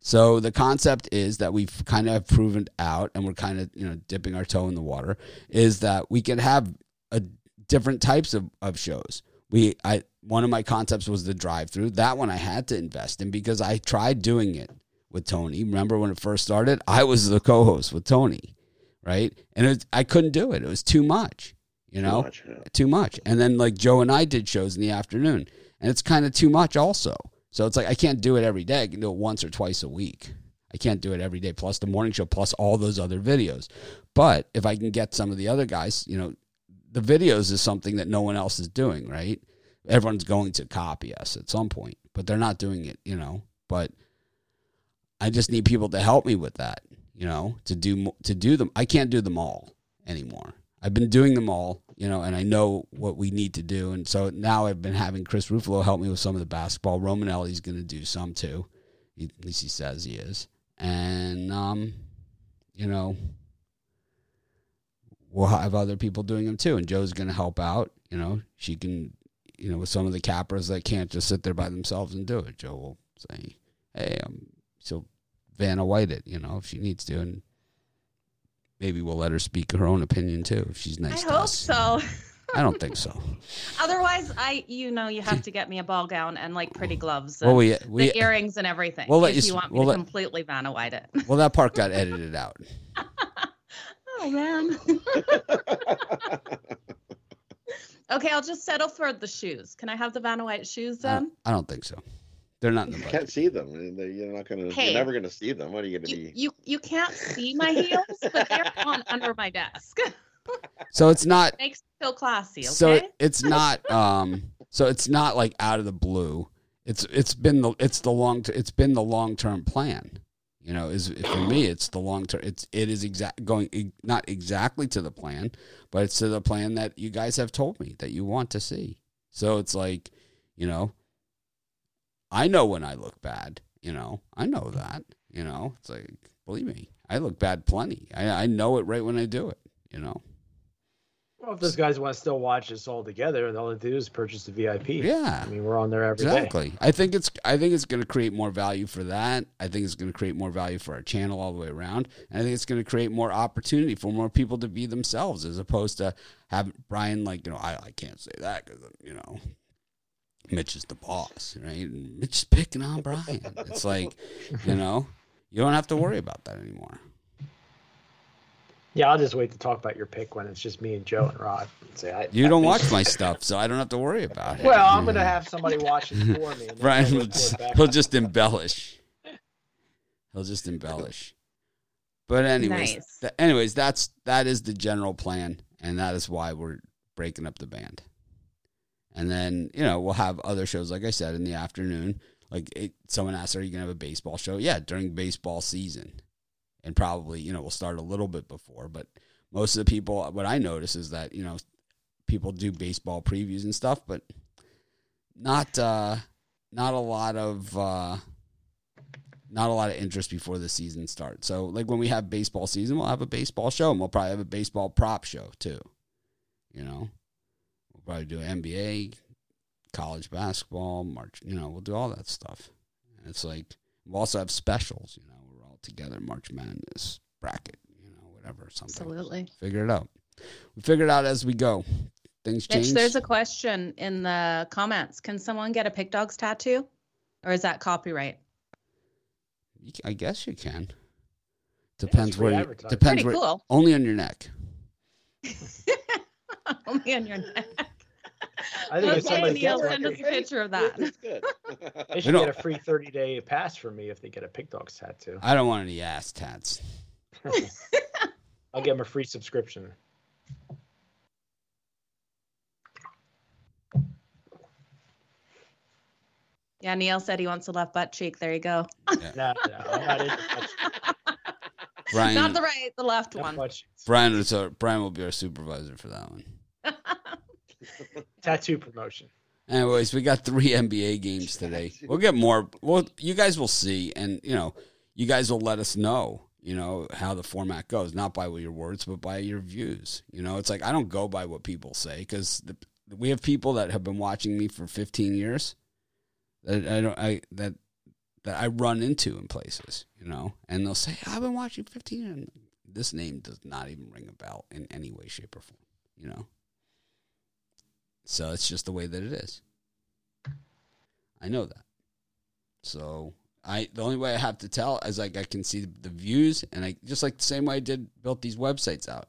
So the concept is that we've kind of proven out and we're kind of, you know, dipping our toe in the water is that we can have a different types of, of shows. We I one of my concepts was the drive through. That one I had to invest in because I tried doing it with Tony. Remember when it first started? I was the co-host with Tony, right? And it was, I couldn't do it. It was too much, you know? much, yeah. too much. And then like Joe and I did shows in the afternoon, and it's kind of too much also. So it's like I can't do it every day. I can do it once or twice a week. I can't do it every day. Plus the morning show, plus all those other videos. But if I can get some of the other guys, you know, the videos is something that no one else is doing, right? Everyone's going to copy us at some point, but they're not doing it, you know. But I just need people to help me with that, you know, to do to do them. I can't do them all anymore. I've been doing them all, you know, and I know what we need to do. And so now I've been having Chris Ruffalo help me with some of the basketball. Romanelli's going to do some too. He, at least he says he is. And, um, you know, we'll have other people doing them too. And Joe's going to help out. You know, she can, you know, with some of the cappers that can't just sit there by themselves and do it. Joe will say, hey, um, so Vanna White it, you know, if she needs to. And maybe we'll let her speak her own opinion too if she's nice I hope us. so. I don't think so. Otherwise, I you know you have to get me a ball gown and like pretty gloves and Well, we we the earrings and everything. we'll let if you you, want me we'll to let- completely Vanna White it. well that part got edited out. oh man. okay, I'll just settle for the shoes. Can I have the Vanna White shoes then? I don't think so. They're not in the You can't see them. You're not gonna. Hey. You're never gonna see them. What are you gonna You, be? you you can't see my heels, but they're on under my desk. So it's not Makes me feel classy, okay? so it's not um so it's not like out of the blue. It's it's been the it's the long it's been the long term plan. You know, is for me, it's the long term. It's it is exact going not exactly to the plan, but it's to the plan that you guys have told me that you want to see. So it's like, you know, I know when I look bad. You know, I know that. You know, it's like believe me, I look bad plenty. I I know it right when I do it. You know. Well, if those guys want to still watch us all together, all they do is purchase the VIP. Yeah. I mean, we're on there every day. exactly. I think it's I think it's going to create more value for that. I think it's going to create more value for our channel all the way around, and I think it's going to create more opportunity for more people to be themselves, as opposed to have Brian like you know I I can't say that because you know Mitch is the boss, right? And Mitch is picking on Brian. It's like you know you don't have to worry about that anymore. Yeah, I'll just wait to talk about your pick when it's just me and Joe and Rod. Say, I, You I don't think- watch my stuff, so I don't have to worry about it. Well, I'm gonna have somebody watch it for me. Brian I'll just, he'll just embellish. He'll just embellish. But anyways, Nice. th- anyways, that's that is the general plan, and that is why we're breaking up the band. And then you know we'll have other shows, like I said, in the afternoon. Like it, someone asked, "Are you gonna have a baseball show?" Yeah, during baseball season, and probably you know we'll start a little bit before. But most of the people, what I notice is that you know people do baseball previews and stuff, but not uh not a lot of uh not a lot of interest before the season starts. So like when we have baseball season, we'll have a baseball show and we'll probably have a baseball prop show too. You know? We'll probably do NBA, college basketball, March, you know, we'll do all that stuff. And it's like we'll also have specials, you know, we're all together, March Madness bracket, you know, whatever, something. Absolutely. Figure it out. We figure it out as we go. Things change. Mitch, there's a question in the comments. Can someone get a Pig Dogs tattoo? Or is that copyright? I guess you can. Depends where. You, advertising. depends Pretty where. cool. Only on your neck. Only on your neck. I think if Okay, somebody Neil, gets send one, us a picture of that. It's good. they should don't- get a free 30 day pass for me if they get a Pig Dogs tattoo. I don't want any ass tats. I'll give them a free subscription. Yeah, Neil said he wants a left butt cheek. There you go. No, no, not Brian. Not the right, the left not one. much Brian is our, Brian will be our supervisor for that one. tattoo promotion. Anyways, we got three NBA games today. We'll get more. Well, you guys will see, and you know, you guys will let us know. You know how the format goes, not by your words, but by your views. You know, it's like I don't go by what people say because we have people that have been watching me for 15 years that I don't I that that I run into in places. You know, and they'll say I've been watching 15 years. And This name does not even ring a bell in any way, shape, or form. You know. So it's just the way that it is. I know that. So I the only way I have to tell is like I can see the views and I just like the same way I did built these websites out.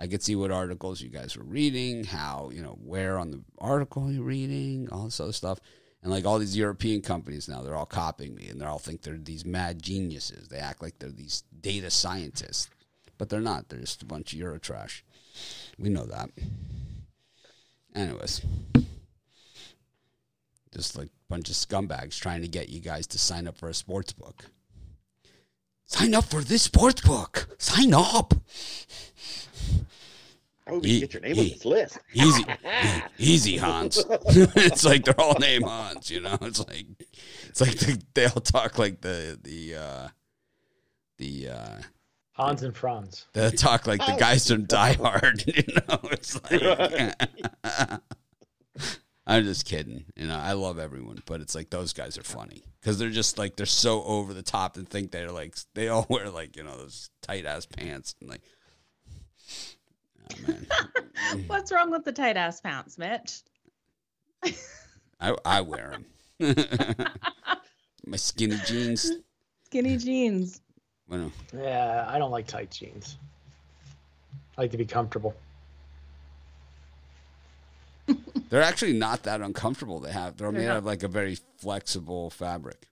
I could see what articles you guys were reading, how, you know, where on the article you're reading, all this other stuff. And like all these European companies now, they're all copying me and they all think they're these mad geniuses. They act like they're these data scientists. But they're not. They're just a bunch of Euro trash. We know that. Anyways, just like a bunch of scumbags trying to get you guys to sign up for a sports book. Sign up for this sports book. Sign up. Would we Ye- get your name ye- on this list? Easy, e- easy, Hans. it's like they're all named Hans. You know, it's like it's like they, they all talk like the the uh, the uh, Hans and Franz. they talk like the guys from Die Hard. You know, it's like. I'm just kidding. You know, I love everyone, but it's like those guys are funny because they're just like they're so over the top and think they're like they all wear like you know those tight ass pants and like. Oh What's wrong with the tight ass pants, Mitch? I I wear them. My skinny jeans. Skinny jeans. Well, Yeah, I don't like tight jeans. I like to be comfortable. they're actually not that uncomfortable. They have they're, They're made not. out of like a very flexible fabric.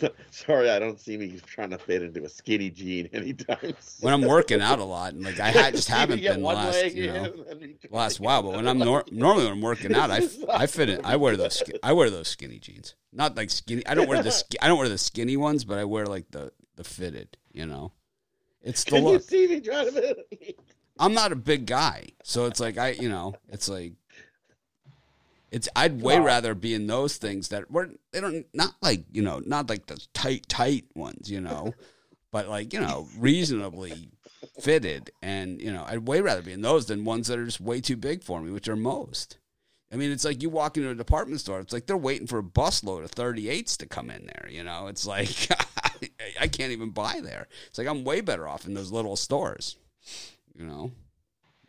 Sorry, I don't see me trying to fit into a skinny jean anytime. When I'm working out a lot, and like I ha- just haven't been the last, leg you know, in, and you- last while. But when I'm nor- normally when I'm working out, I, f- I fit in. I wear those sk- I wear those skinny jeans. Not like skinny. I don't wear the sk- I don't wear the skinny ones, but I wear like the the fitted. You know, it's the Can you see me trying to? I'm not a big guy, so it's like I, you know, it's like it's. I'd way Wow. rather be in those things that were they don't not like you know not like the tight tight ones, you know, but like you know reasonably fitted, and you know I'd way rather be in those than ones that are just way too big for me, which are most. I mean, it's like you walk into a department store. It's like they're waiting for a busload of 38s to come in there. You know, it's like I can't even buy there. It's like I'm way better off in those little stores. You know,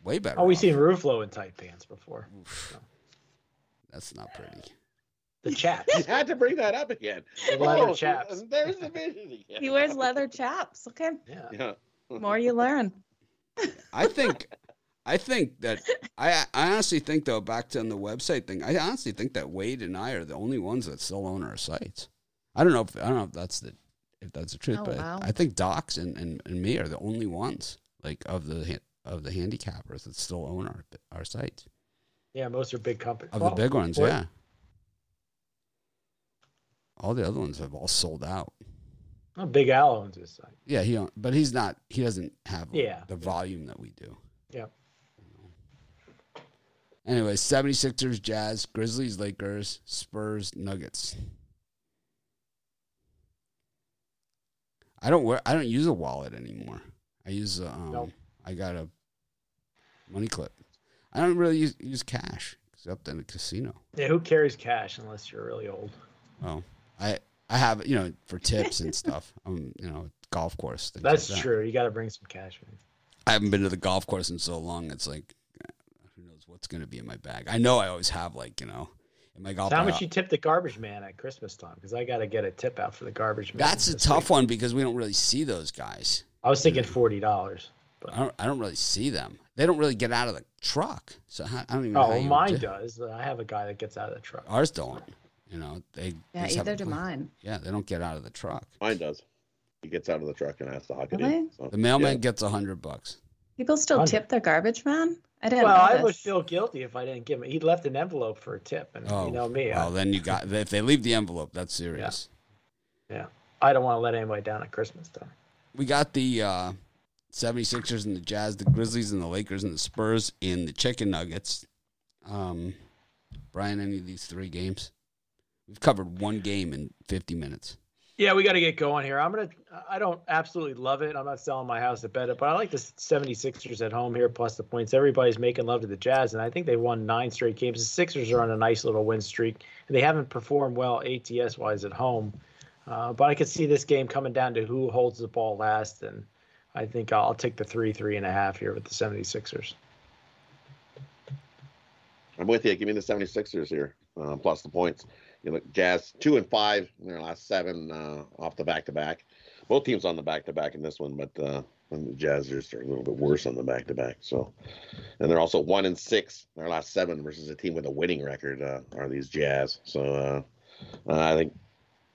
way better. Oh, we've seen Ruffalo in tight pants before. That's not pretty. The chaps. You had to bring that up again. The leather Oh, chaps. There's the vision again. He wears leather chaps. Okay, Yeah. Yeah. more you learn. I think, I think that I, I honestly think though back to the website thing. I honestly think that Wade and I are the only ones that still own our sites. I don't know if I don't know if that's the if that's the truth, Oh, but wow. I think Docs and, and, and me are the only ones like of the of the handicappers that still own our our sites Yeah, most are big companies. of Well, the big ones. what- Yeah, all the other ones have all sold out. Oh, Big Al owns his site. Yeah, he own- but he's not. He doesn't have Yeah. the volume that we do. Yeah. Anyway, 76ers, Jazz, Grizzlies, Lakers, Spurs, Nuggets. I don't wear I don't use a wallet anymore. I use a, um Nope. I got a money clip. I don't really use, use cash except in a casino. Yeah, who carries cash unless you're really old? Oh, I I have you know for tips and stuff. Um, you know, golf course. things That's like that. true. You got to bring some cash. Man. I haven't been to the golf course in so long. It's like, who knows what's going to be in my bag? I know I always have like you know, in my golf. So how bag. much you tip the garbage man at Christmas time? Because I got to get a tip out for the garbage man. That's a tough week. one because we don't really see those guys. I was thinking forty dollars. I don't. I don't really see them. They don't really get out of the truck. So how, I don't even know. Oh, how Oh, you mine do- does. I have a guy that gets out of the truck. Ours don't. You know, they. Yeah, just have either do mine. Yeah, they don't get out of the truck. Mine does. He gets out of the truck and has to huck it in. So, The mailman yeah. gets a hundred bucks. People still tip their garbage man. I didn't Well, know I this. would feel guilty if I didn't give him. He left an envelope for a tip, and Oh, you know me. Well, then you got. If they leave the envelope, that's serious. I, yeah, I don't want to let anybody down at Christmas time. we got the uh, 76ers and the Jazz, the Grizzlies and the Lakers and the Spurs in the Chicken Nuggets. Um, Brian, any of these three games? We've covered one game in 50 minutes. Yeah, we got to get going here. I'm gonna. I don't absolutely love it. I'm not selling my house to bet it, but I like the 76ers at home here plus the points. Everybody's making love to the Jazz, and I think they've won nine straight games. The Sixers are on a nice little win streak, and they haven't performed well ATS wise at home. Uh, but I could see this game coming down to who holds the ball last, and I think I'll take the three, three and a half here with the 76ers. I'm with you. Give me the 76ers here, uh, plus the points. You look, Jazz two and five in their last seven uh, off the back to back. Both teams on the back to back in this one, but uh, the Jazz are a little bit worse on the back to back. So, and they're also one and six in their last seven versus a team with a winning record. Uh, are these Jazz? So uh, uh, I think,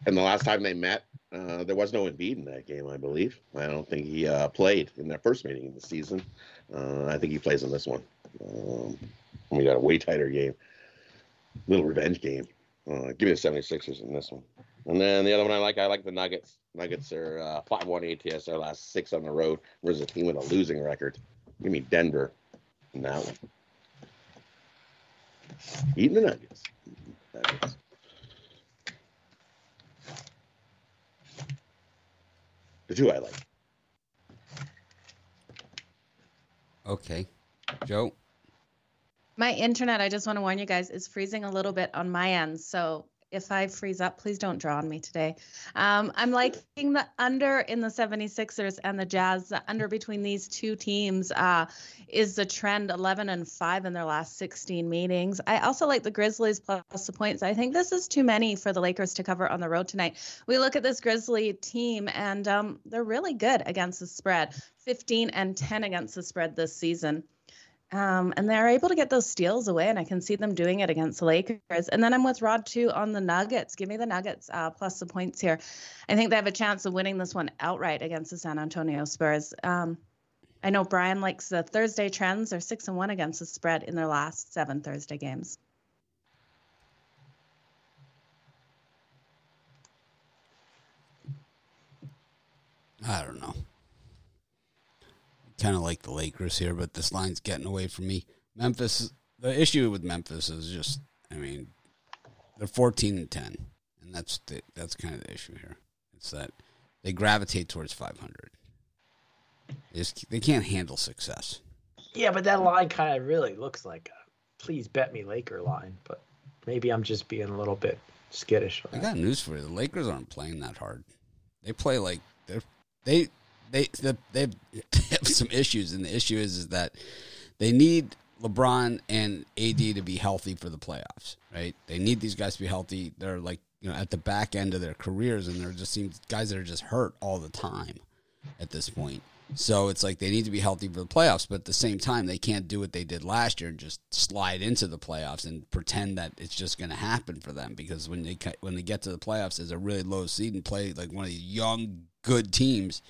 and the last time they met, uh, there was no Embiid in that game. I believe. I don't think he uh, played in their first meeting of the season. Uh, I think he plays in this one. Um, we got a way tighter game. Little revenge game. Uh, give me the 76ers in this one. And then the other one I like, I like the Nuggets. Nuggets are uh, 5 1 ATS, their last six on the road versus a team with a losing record. Give me Denver in that one. Eating the Nuggets. Nuggets. The two I like. Okay. Joe? My internet, I just want to warn you guys, is freezing a little bit on my end. So if I freeze up, please don't draw on me today. Um, I'm liking the under in the 76ers and the Jazz. The under between these two teams uh, is the trend 11 and 5 in their last 16 meetings. I also like the Grizzlies plus the points. I think this is too many for the Lakers to cover on the road tonight. We look at this Grizzly team, and um, they're really good against the spread 15 and 10 against the spread this season. Um, and they're able to get those steals away, and I can see them doing it against the Lakers. And then I'm with Rod too on the Nuggets. Give me the Nuggets uh, plus the points here. I think they have a chance of winning this one outright against the San Antonio Spurs. Um, I know Brian likes the Thursday trends. They're six and one against the spread in their last seven Thursday games. I don't know. Kind of like the Lakers here, but this line's getting away from me. Memphis, the issue with Memphis is just, I mean, they're 14 and 10, and that's the, that's kind of the issue here. It's that they gravitate towards 500. They, just, they can't handle success. Yeah, but that line kind of really looks like a please bet me Laker line, but maybe I'm just being a little bit skittish. I got news for you. The Lakers aren't playing that hard. They play like they're they they they, have some issues, and the issue is is that they need LeBron and AD to be healthy for the playoffs. Right? They need these guys to be healthy. They're like you know at the back end of their careers, and they're just seems guys that are just hurt all the time at this point. So it's like they need to be healthy for the playoffs, but at the same time, they can't do what they did last year and just slide into the playoffs and pretend that it's just going to happen for them. Because when they when they get to the playoffs as a really low seed and play like one of these young good teams,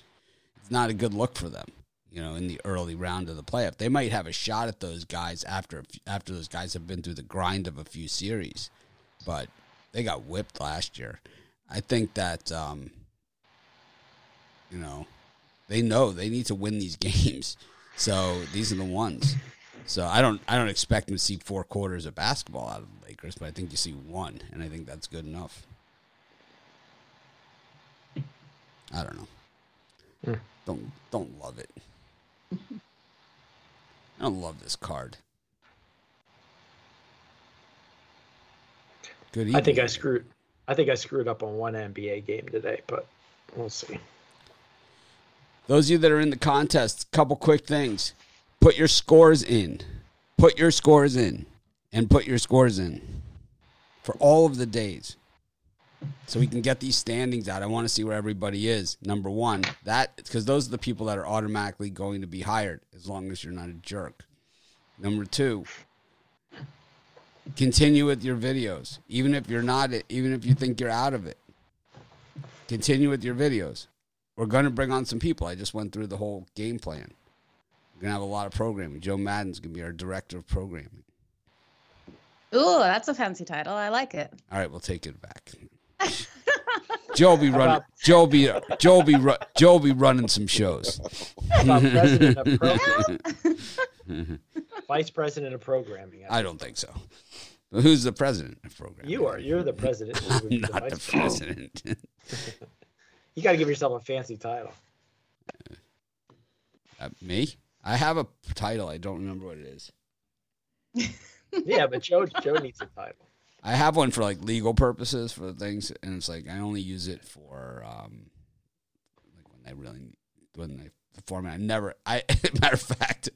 it's not a good look for them. You know, in the early round of the playoff, they might have a shot at those guys after after those guys have been through the grind of a few series, but they got whipped last year. I think that um, you know they know they need to win these games. So these are the ones. So I don't I don't expect them to see four quarters of basketball out of the Lakers, but I think you see one, and I think that's good enough. I don't know. Don't don't love it. I don't love this card. Good. Evening. I think I screwed. I think I screwed up on one NBA game today, but we'll see. Those of you that are in the contest, couple quick things. Put your scores in. Put your scores in. And put your scores in for all of the days. So we can get these standings out. I want to see where everybody is. Number one, that because those are the people that are automatically going to be hired as long as you're not a jerk. Number two, continue with your videos, even if you're not, even if you think you're out of it. Continue with your videos. We're going to bring on some people. I just went through the whole game plan. We're going to have a lot of programming. Joe Mattison's going to be our director of programming. Ooh, that's a fancy title. I like it. All right, we'll take it back. Joe be running. Joe be Joe be Joe be running some shows. president of Vice president of programming. I, I don't think so. Who's the president of programming? You are. You're the president. I'm not the, the president. You got to give yourself a fancy title. Uh, me? I have a title. I don't remember what it is. yeah, but Joe Joe needs a title. I have one for like legal purposes for things, and it's like I only use it for um, like when I really when I perform. I never. I matter of fact,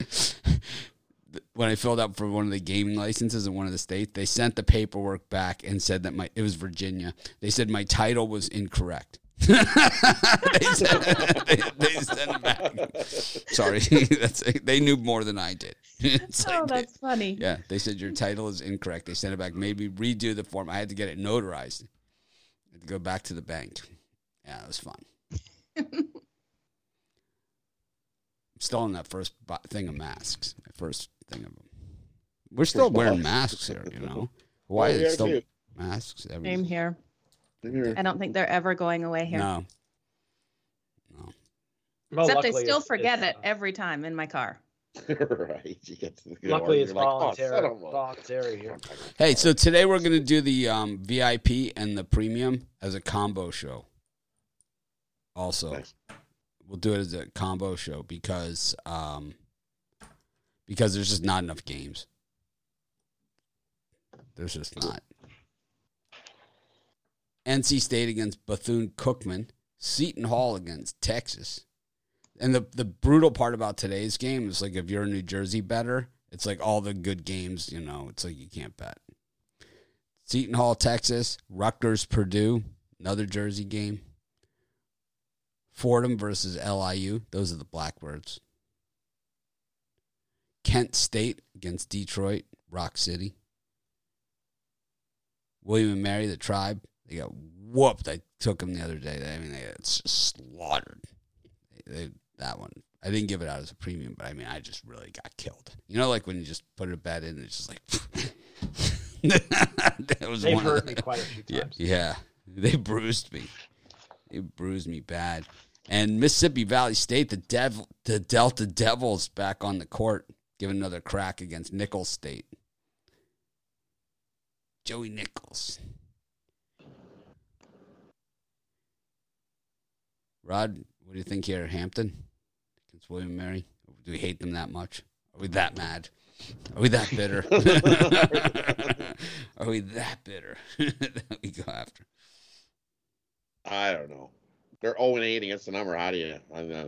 when I filled out for one of the gaming licenses in one of the states, they sent the paperwork back and said that my it was Virginia. They said my title was incorrect. they, sent, they, they sent it back. Sorry, that's they knew more than I did. It's oh, like that's they, funny. Yeah, they said your title is incorrect. They sent it back. Made me redo the form. I had to get it notarized. I had to go back to the bank. Yeah, it was fun. I'm still on that first thing of masks. My first thing of them. We're still wearing masks here, you know. Why is it still masks? Same here. I don't think they're ever going away here. No. No. Well, Except I still forget it uh, every time in my car. right. You get to luckily, it's voluntary. Like, oh, voluntary here. Hey, so today we're going to do the um, VIP and the premium as a combo show. Also, nice. we'll do it as a combo show because um, because there's just not enough games. There's just not. NC State against Bethune Cookman, Seton Hall against Texas. And the the brutal part about today's game is like if you're a New Jersey bettor, it's like all the good games, you know, it's like you can't bet. Seton Hall, Texas, Rutgers, Purdue, another Jersey game. Fordham versus LIU, those are the Blackbirds. Kent State against Detroit, Rock City. William and Mary, the tribe, they got whooped. I took them the other day. I mean, they got slaughtered. They, they, that one, I didn't give it out as a premium, but I mean, I just really got killed. You know, like when you just put a bet in, it's just like. that was They've hurt me quite a few times. Yeah, yeah, they bruised me. They bruised me bad. And Mississippi Valley State, the devil, the Delta Devils, back on the court, giving another crack against Nicholls State. Joey Nichols. Rod, what do you think here, Hampton against William and Mary? Do we hate them that much? Are we that mad? Are we that bitter? Are we that bitter that we go after? I don't know. They're 0 and 8 against the number. How do you? I'm, uh,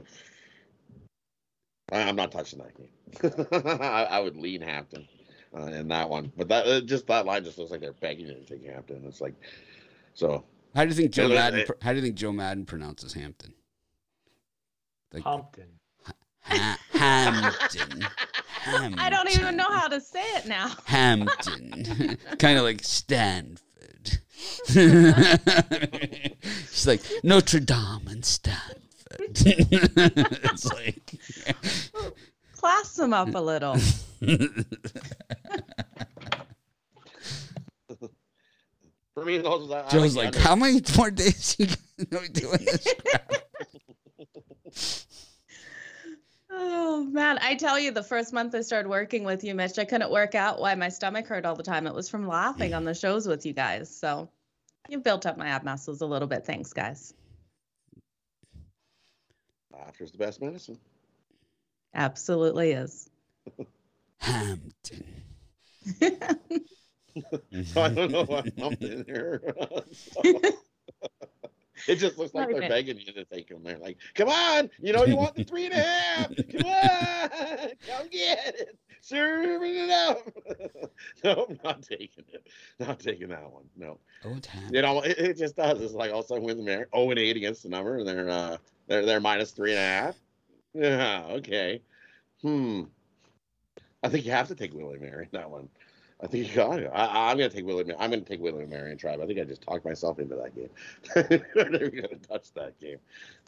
I'm not touching that game. I, I, would lean Hampton uh, in that one, but that uh, just that line just looks like they're begging you to take Hampton. It's like so. How do you think Joe Mattison? It, how do you think Joe Mattison pronounces Hampton? Like, Hampton. Ha- Hampton. Hampton. I don't even know how to say it now. Hampton. kind of like Stanford. She's like Notre Dame and Stanford. it's like class them up a little. For me, those, I, Joe's I like, how many more days you gonna be doing this? Oh man, I tell you, the first month I started working with you, Mitch, I couldn't work out why my stomach hurt all the time. It was from laughing on the shows with you guys. So you've built up my ab muscles a little bit. Thanks, guys. Laughter's the best medicine. Absolutely is. Hampton. I don't know why I'm in here. so. It just looks like they're begging you to take them. They're like, "Come on, you know you want the three and a half. Come on, come get it. Serve it up." no, I'm not taking it. Not taking that one. No. Oh, you know, it, it, just does. It's like all of a sudden with Mary, oh and eight against the number, and they're uh, they're they're minus three and a half. Yeah. Okay. Hmm. I think you have to take Willie Mary that one. I think you got it. I, am going to take Willie. I'm going to take Willie Marion Tribe. I think I just talked myself into that game. I'm never going to touch that game.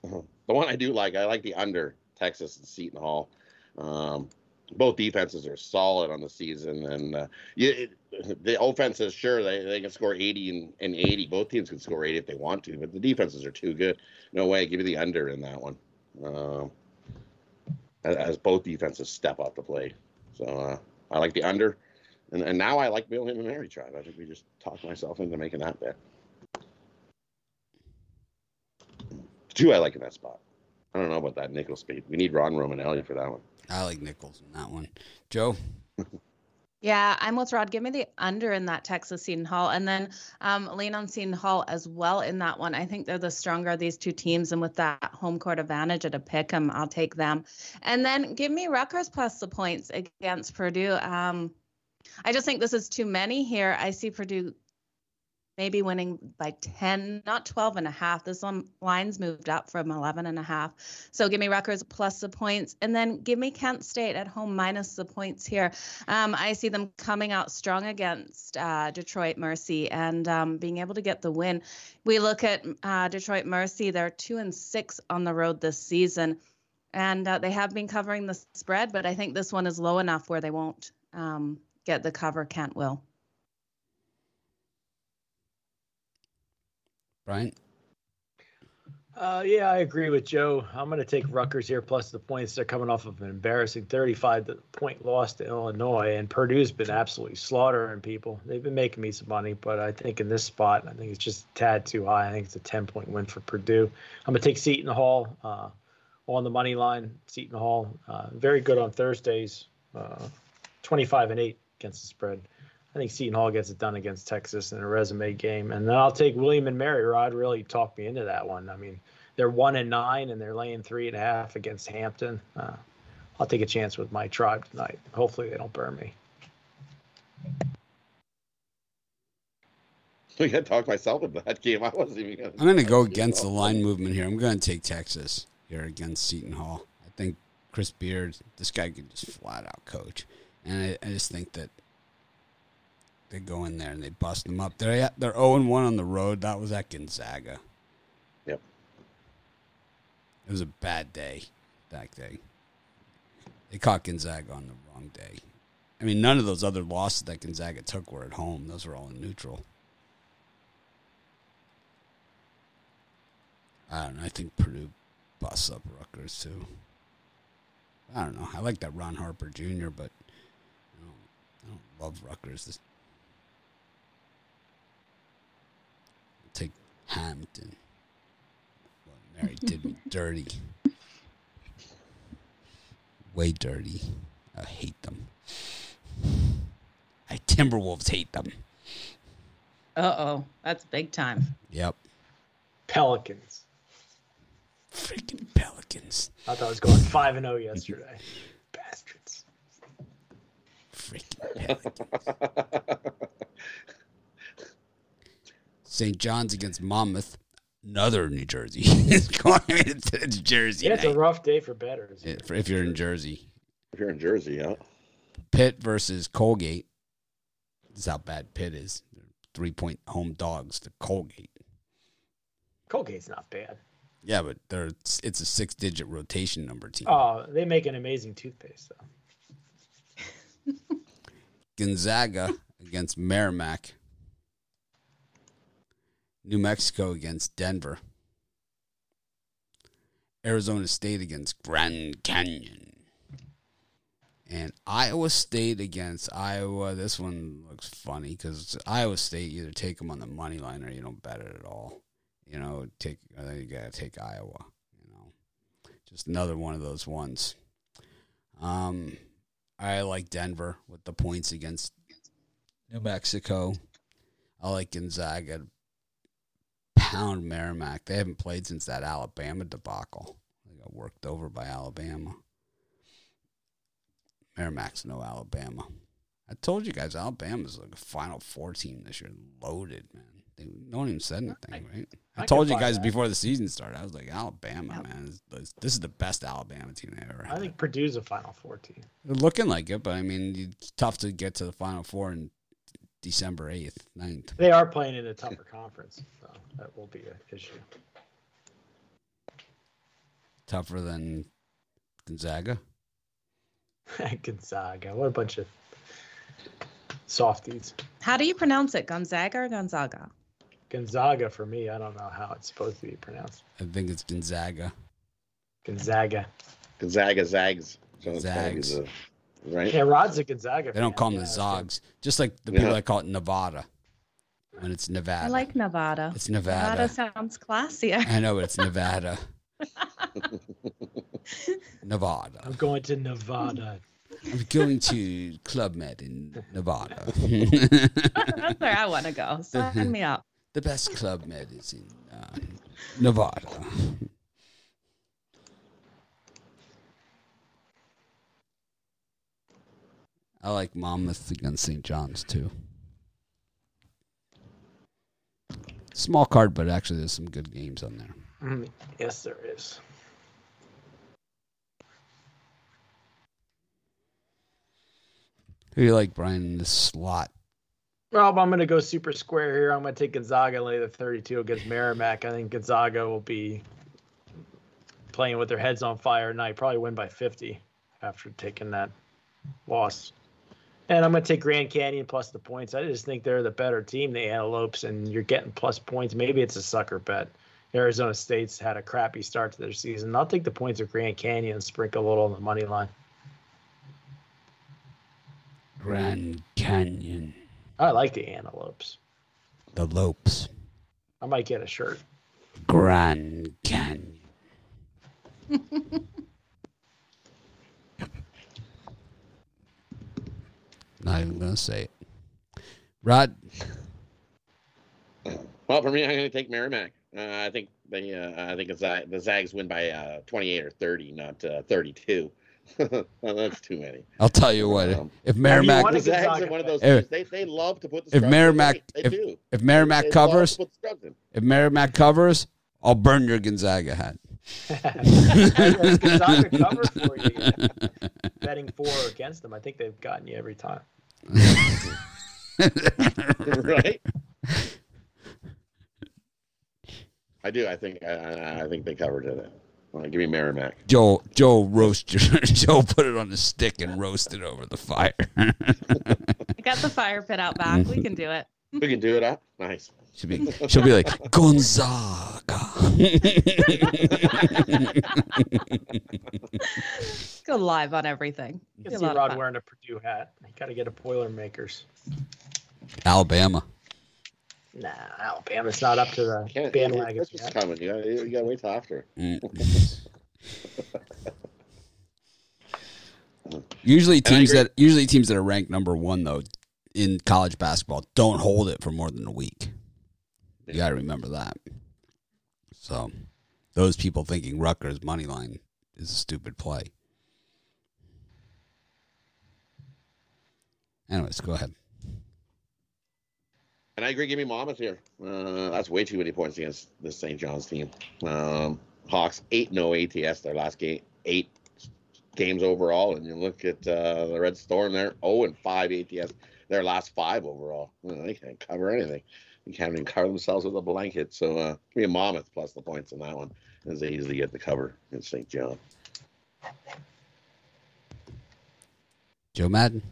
The one I do like, I like the under Texas and Seton Hall. Um, both defenses are solid on the season, and uh, you, the offenses, sure, they, they can score 80 and, and 80. Both teams can score 80 if they want to, but the defenses are too good. No way. Give me the under in that one. Um, as, as, both defenses step up to play. So uh, I like the under. And, and now I like Bill Him and Mary Tribe. I think we just talked myself into making that bet. Two I like in that spot. I don't know about that Nicholls speed. We need Ron Romanelli for that one. I like Nicholls in that one. Joe? Yeah, I'm with Rod. Give me the under in that Texas Seton Hall, and then um, lean on Seton Hall as well in that one. I think they're the stronger of these two teams, and with that home court advantage at a pick 'em, I'll take them. And then give me Rutgers plus the points against Purdue. Um, I just think this is too many here. I see Purdue maybe winning by 10, not 12 and a half. This one line's moved up from 11 and a half. So give me Rutgers plus the points and then give me Kent State at home minus the points here. Um, I see them coming out strong against uh, Detroit Mercy and um, being able to get the win. We look at uh, Detroit Mercy, they're two and six on the road this season. And uh, they have been covering the spread, but I think this one is low enough where they won't um, get the cover Kent will. Brian? Uh, yeah, I agree with Joe. I'm going to take Rutgers here plus the points. They're coming off of an embarrassing 35 point loss to Illinois, and Purdue's been absolutely slaughtering people. They've been making me some money, but I think in this spot, I think it's just a tad too high. I think it's a 10 point win for Purdue. I'm going to take Seton Hall uh, on the money line. Seton Hall, uh, very good on Thursdays, uh, 25 and 8 against the spread. I think Seton Hall gets it done against Texas in a resume game, and then I'll take William and Mary. Rod really talked me into that one. I mean, they're one and nine, and they're laying three and a half against Hampton. Uh, I'll take a chance with my tribe tonight. Hopefully, they don't burn me. I got to talk myself about that game. I wasn't even. Gonna I'm going to go against the line movement here. I'm going to take Texas here against Seton Hall. I think Chris Beard, this guy can just flat out coach, and I, I just think that they go in there and they bust them up. They're they're zero and one on the road. That was at Gonzaga. Yep. It was a bad day that day. They caught Gonzaga on the wrong day. I mean, none of those other losses that Gonzaga took were at home. Those were all in neutral. I don't know. I think Purdue busts up Rutgers too. I don't know. I like that Ron Harper Jr., but I don't love Rutgers. This, I'll take Hampton. Well, Mary did me dirty. Way dirty. I hate them. I Timberwolves hate them. Uh oh, that's big time. Yep. Pelicans. Freaking Pelicans. I thought I was going five and zero yesterday. Bastards. Freaking Pelicans. St. John's against Monmouth. Another New Jersey. it's going into Jersey. Yeah, it's a rough day for betters. If if you're in Jersey. If you're in Jersey, yeah. Pitt versus Colgate. This is how bad Pitt is. Three point home dogs to Colgate. Colgate's not bad. Yeah, but they're it's a six digit rotation number team. Oh, they make an amazing toothpaste though. Gonzaga against Merrimack. New Mexico against Denver. Arizona State against Grand Canyon. And Iowa State against Iowa. This one looks funny because Iowa State either take them on the money line or you don't bet it at all. You know, take I think you gotta take Iowa. You know, just another one of those ones. Um, I like Denver with the points against New Mexico. I like Gonzaga. Pound Merrimack. They haven't played since that Alabama debacle. They got worked over by Alabama. Merrimack's no Alabama. I told you guys Alabama's like a Final Four team this year, loaded man. They, no one even said anything, right? I, I told can you guys that. before the season started. I was like, Alabama, Yep. man, this, this is the best Alabama team they ever had. I think Purdue's a Final Four team. They're looking like it, but I mean, it's tough to get to the Final Four in December 8th, 9th. They are playing in a tougher conference, so that will be an issue. Tougher than Gonzaga. Gonzaga, what a bunch of softies. How do you pronounce it? Gonzaga or Gonzaga? Gonzaga for me, I don't know how it's supposed to be pronounced. I think it's Gonzaga. Gonzaga. Gonzaga Zags. So Zags. Zags. right? Yeah, Rod's a Gonzaga. They don't call them Yeah, the so- Zogs. Just like the people Yeah. that call it Nevada. When it's Nevada. I like Nevada. it's Nevada Nevada. sounds classier. I know, but it's Nevada. Nevada. I'm going to Nevada. I'm going to Club Med in Nevada. That's where I want to go. Sign me up. The best Club Med is in uh, Nevada. I like Monmouth against St. John's too. Small card, but actually there's some good games on there. Mm, yes, there is. Who do you like, Brian, in this slot? Rob, I'm going to go super square here. I'm going to take Gonzaga and lay the 32 against Merrimack. I think Gonzaga will be playing with their heads on fire tonight. Probably win by 50 after taking that loss. And I'm going to take Grand Canyon plus the points. I just think they're the better team, the Antelopes, and you're getting plus points. Maybe it's a sucker bet. Arizona State's had a crappy start to their season. I'll take the points of Grand Canyon and sprinkle a little on the money line. Grand Canyon. I like the Antelopes. The Lopes. I might get a shirt. Grand Canyon. Not even gonna say it. Rod, Well, for me, I'm going to take Merrimack. Uh, I think they, uh, I think it's, uh, the Zags win by uh, 28 or 30, not uh, 32. well, that's too many. I'll tell you what. Um, If Merrimack, won The Zags are one of those If- teams. They, they love to put the if. Merrimack- They, they if- do. if Merrimack They covers, to put the scrubs in. if Merrimack covers, I'll burn your Gonzaga hat. Gonzaga cover for you. Betting for or against them, I think they've gotten you every time. right? I do. I think. I, I think they covered it. Well, give me Merrimack. Joe, Joe roast Joe put it on a stick and roast it over the fire. I got the fire pit out back. We can do it. We can do it up. Nice. She'll be, she'll be like Gonzaga. Go live on everything. You can a see Rod wearing a Purdue hat. You got to get a Boilermakers. Alabama. Nah, Alabama's not up to the Can't, bandwagon Christmas yet. coming. You gotta, you gotta wait till after. Mm. usually teams that usually teams that are ranked number one though in college basketball don't hold it for more than a week. You got to remember that. So those people thinking Rutgers money line is a stupid play. Anyways, go ahead. And I agree. Give me Monmouth here. Uh, that's way too many points against the St. John's team. Um, Hawks eight no ATS their last game eight games overall, and you look at uh, the Red Storm there zero and five ATS their last five overall. Well, they can't cover anything. They can't even cover themselves with a blanket. So uh, give me a Monmouth plus the points on that one, as they easily get the cover in St. John. Joe Mattison.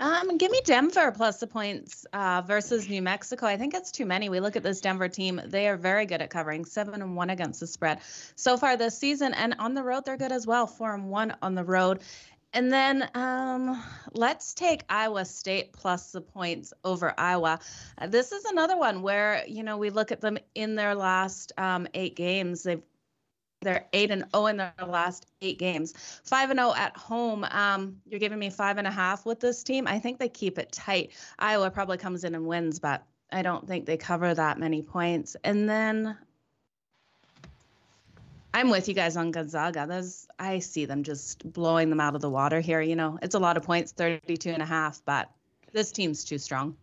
Um, give me Denver plus the points uh, versus New Mexico. I think it's too many. We look at this Denver team; they are very good at covering, seven and one against the spread so far this season, and on the road they're good as well, four and one on the road. And then um, let's take Iowa State plus the points over Iowa. This is another one where you know we look at them in their last um, eight games. They've they're eight and zero in their last eight games. Five and zero at home. Um, you're giving me five and a half with this team. I think they keep it tight. Iowa probably comes in and wins, but I don't think they cover that many points. And then I'm with you guys on Gonzaga. Those I see them just blowing them out of the water here. You know, it's a lot of points, 32 and a half, but this team's too strong.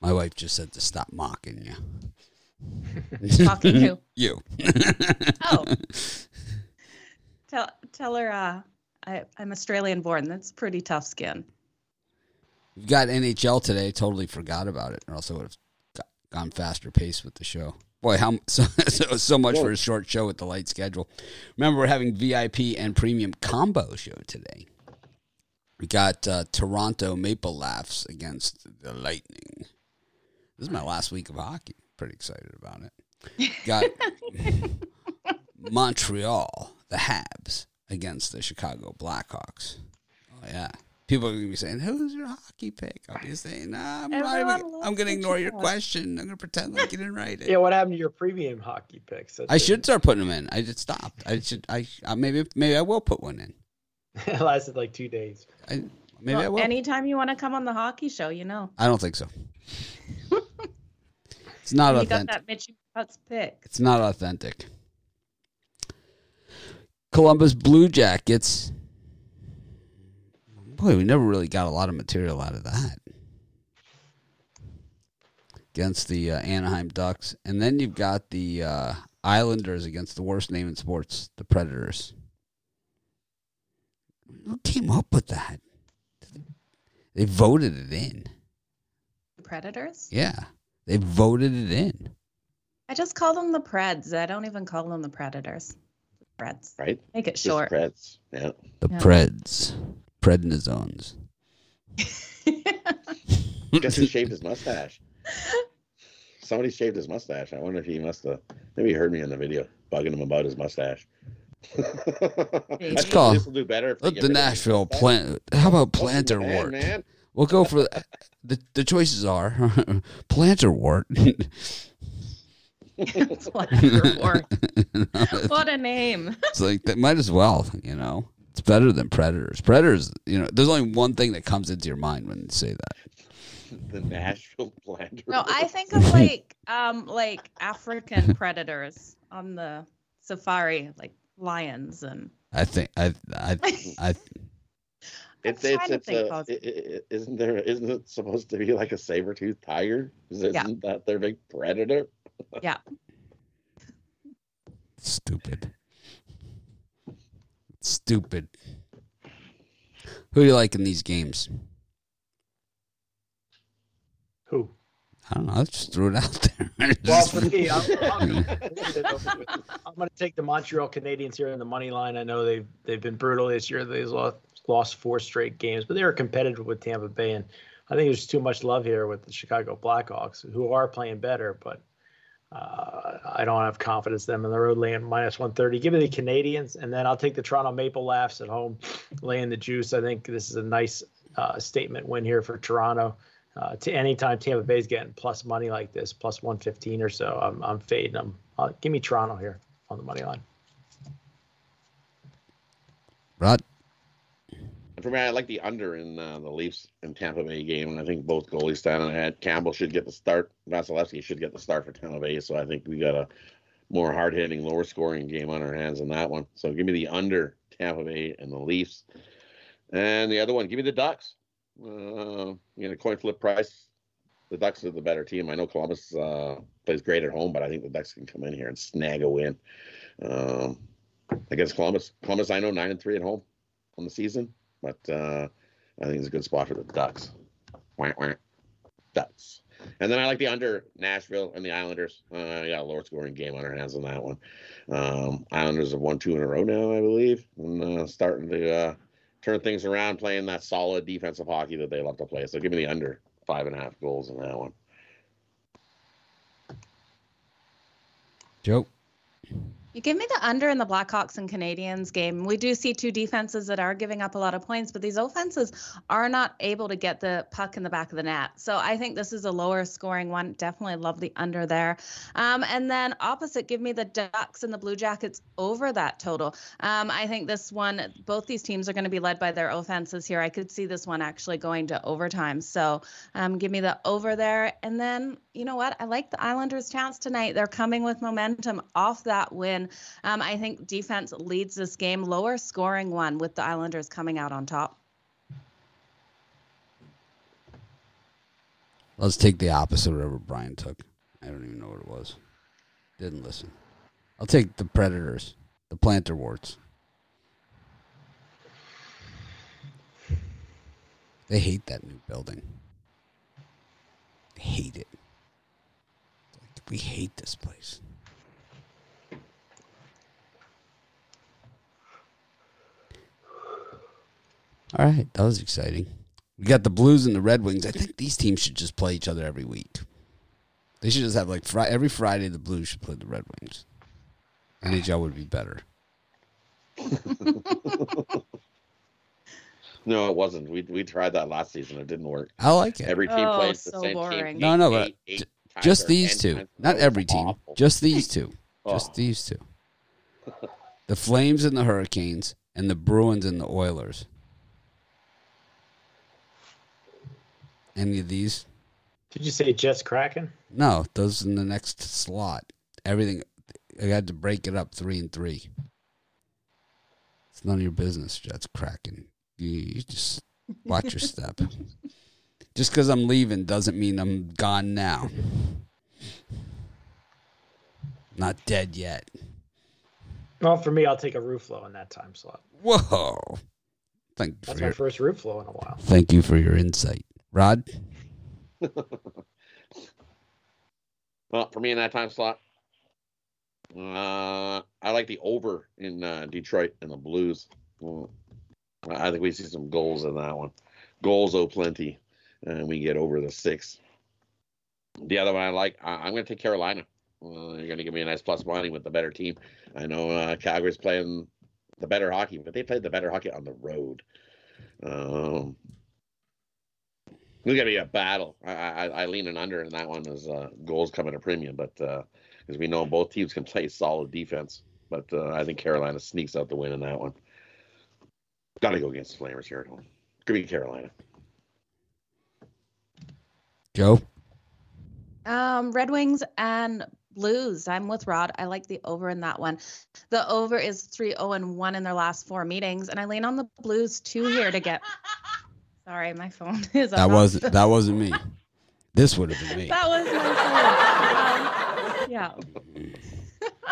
My wife just said to stop mocking you. Talking to You. oh, tell tell her uh, I, I'm Australian born. That's pretty tough skin. We've got NHL today. Totally forgot about it, or else I would have got, gone faster pace with the show. Boy, how so so, so much for a short show with the light schedule. Remember, we're having VIP and premium combo show today. We got uh, Toronto Maple Laughs against the Lightning. This is my last week of hockey. Pretty excited about it. Got Montreal, the Habs against the Chicago Blackhawks. Oh yeah. People are gonna be saying, "Who's your hockey pick?" I'll be saying, nah, "I'm not Everyone even, I'm gonna ignore your question. I'm gonna pretend like you didn't write it." Yeah, what happened to your premium hockey picks? That's I should start putting them in. I just stopped. I should. I, I maybe maybe I will put one in. it lasted like two days. I, maybe I will. anytime you want to come on the hockey show, you know. I don't think so. it's not you got that Mitch Putz pick. It's not authentic. Columbus Blue Jackets. Boy, we never really got a lot of material out of that. Against the uh, Anaheim Ducks. And then you've got the uh, Islanders against the worst name in sports, the Predators. Who came up with that? They voted it in. The Predators? Yeah. They voted it in. I just call them the Preds. I don't even call them the Predators. The Preds. Right? Make it Just short. Preds. Yeah. The Yeah. Preds. Prednisones. Guess who shaved his mustache? Somebody shaved his mustache. I wonder if he must have. Maybe he heard me in the video bugging him about his mustache. It's called- This will do better. If they Let get the rid of his Nashville plant. How about Welcome planter to man, wart? Man, We'll go for the the choices are plantar wart. Plantar wart. what a name. it's like that might as well, you know. It's better than predators. Predators, you know, there's only one thing that comes into your mind when you say that. the Nashville planter. No, I think of like um like African predators on the safari, like lions and I think I I I It's I'm it's it's a, positive. i- i- i- isn't there isn't it supposed to be like a saber tooth tiger? Isn't Yeah. that their big predator? yeah. Stupid. Stupid. Who do you like in these games? Who? I don't know. I just threw it out there. Well, for me, I'm, I'm, I'm going to take the Montreal Canadiens here in the money line. I know they've they've been brutal this year. They've lost, lost four straight games, but they were competitive with Tampa Bay, and I think there's too much love here with the Chicago Blackhawks, who are playing better, but uh, I don't have confidence in them in the road laying minus 130. Give me the Canadiens, and then I'll take the Toronto Maple Laughs at home, laying the juice. I think this is a nice uh, statement win here for Toronto. Uh, to anytime Tampa Bay's getting plus money like this, plus 115 or so, I'm, I'm fading them. Uh, give me Toronto here on the money line. Rod? For me, I like the under in uh, the Leafs and Tampa Bay game, and I think both goalies standing ahead. Campbell should get the start. Vasilevskiy should get the start for Tampa Bay. So I think we got a more hard hitting, lower scoring game on our hands in that one. So give me the under Tampa Bay and the Leafs, and the other one, give me the Ducks. Uh, you know, coin flip price. The Ducks are the better team. I know Columbus uh, plays great at home, but I think the Ducks can come in here and snag a win um, against Columbus. Columbus, I know nine and three at home on the season, but uh, I think it's a good spot for the Ducks. Wah, wah. Ducks. And then I like the under Nashville and the Islanders. Uh, got a lower scoring game on our hands on that one. Um, Islanders have won two in a row now, I believe, and uh, starting to uh, turn things around, playing that solid defensive hockey that they love to play. So give me the under five and a half goals in that one. Joe? You give me the under in the Blackhawks and Canadiens game. We do see two defenses that are giving up a lot of points, but these offenses are not able to get the puck in the back of the net. So I think this is a lower scoring one. Definitely love the under there. Um, and then opposite, give me the Ducks and the Blue Jackets over that total. Um, I think this one, both these teams are going to be led by their offenses here. I could see this one actually going to overtime. So um, give me the over there. And then, you know what? I like the Islanders' chance tonight. They're coming with momentum off that win. Um, I think defense leads this game, lower scoring one with the Islanders coming out on top. Let's take the opposite of whatever Brian took. I don't even know what it was. Didn't listen. I'll take the Predators, the Plantar Warts. They hate that new building. They hate it. We hate this place. All right, that was exciting. We got the Blues and the Red Wings. I think these teams should just play each other every week. They should just have like fri- every Friday the Blues should play the Red Wings. NHL would be better. No, it wasn't. We we tried that last season. It didn't work. I like it. Every team Oh, plays the so same boring. team. No, no, but eight- eight Just these two, not every team. awful. Just these two. Oh. Just these two. The Flames and the Hurricanes, and the Bruins and the Oilers. Any of these? Did you say Jets Kraken? No, those in the next slot. Everything. I had to break it up three and three. It's none of your business. Jets Kraken. You, you just watch your step. Just because I'm leaving doesn't mean I'm gone now. Not dead yet. Well, for me, I'll take a Ruffalo in that time slot. Whoa! Thank you That's my your, first Ruffalo in a while. thank you for your insight, Rod. Well, for me in that time slot, uh, I like the over in uh, Detroit and the Blues. Well, I think we see some goals in that one. Goals, oh, plenty. And we get over the six. The other one I like, I, I'm going to take Carolina. Uh, you're going to give me a nice plus money with the better team. I know uh, Calgary's playing the better hockey, but they played the better hockey on the road. Um, it's gonna be a battle. I, I, I lean in under in that one as uh, goals come at a premium, but because we know both teams can play solid defense, but uh, I think Carolina sneaks out the win in that one. Got to go against the Flamers here at home. Give me Carolina. Joe. Um, Red Wings and Blues. I'm with Rod. I like the over in that one. The over is 3 0 and 1 in their last four meetings. And I lean on the Blues two here to get. Sorry, my phone is That wasn't that wasn't me. This would have been me. That was my phone. Um, yeah.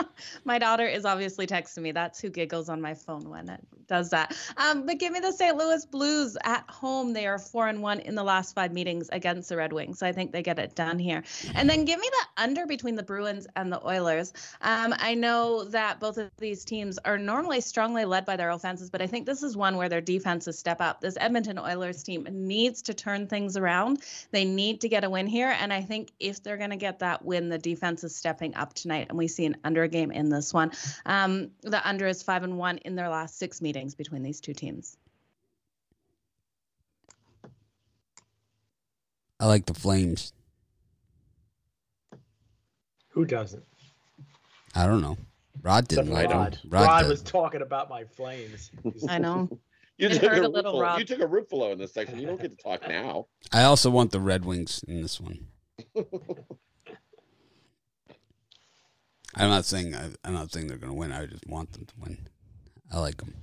my daughter is obviously texting me. That's who giggles on my phone when it does that. Um, but give me the St. Louis Blues at home. They are four and one in the last five meetings against the Red Wings. So I think they get it done here. And then give me the under between the Bruins and the Oilers. Um, I know that both of these teams are normally strongly led by their offenses, but I think this is one where their defenses step up. This Edmonton Oilers team needs to turn things around. They need to get a win here. And I think if they're going to get that win, the defense is stepping up tonight. And we see an under game in this one. Um, the under is five and one in their last six meetings between these two teams. I like the Flames. Who doesn't? I don't know. Rod didn't Except like Rod. them. Rod, Rod, was talking about my flames. I know. You took, hurt a a little, you took a Ruffalo in this section. You don't get to talk now. I also want the Red Wings in this one. I'm not saying I, I'm not saying they're going to win. I just want them to win. I like them.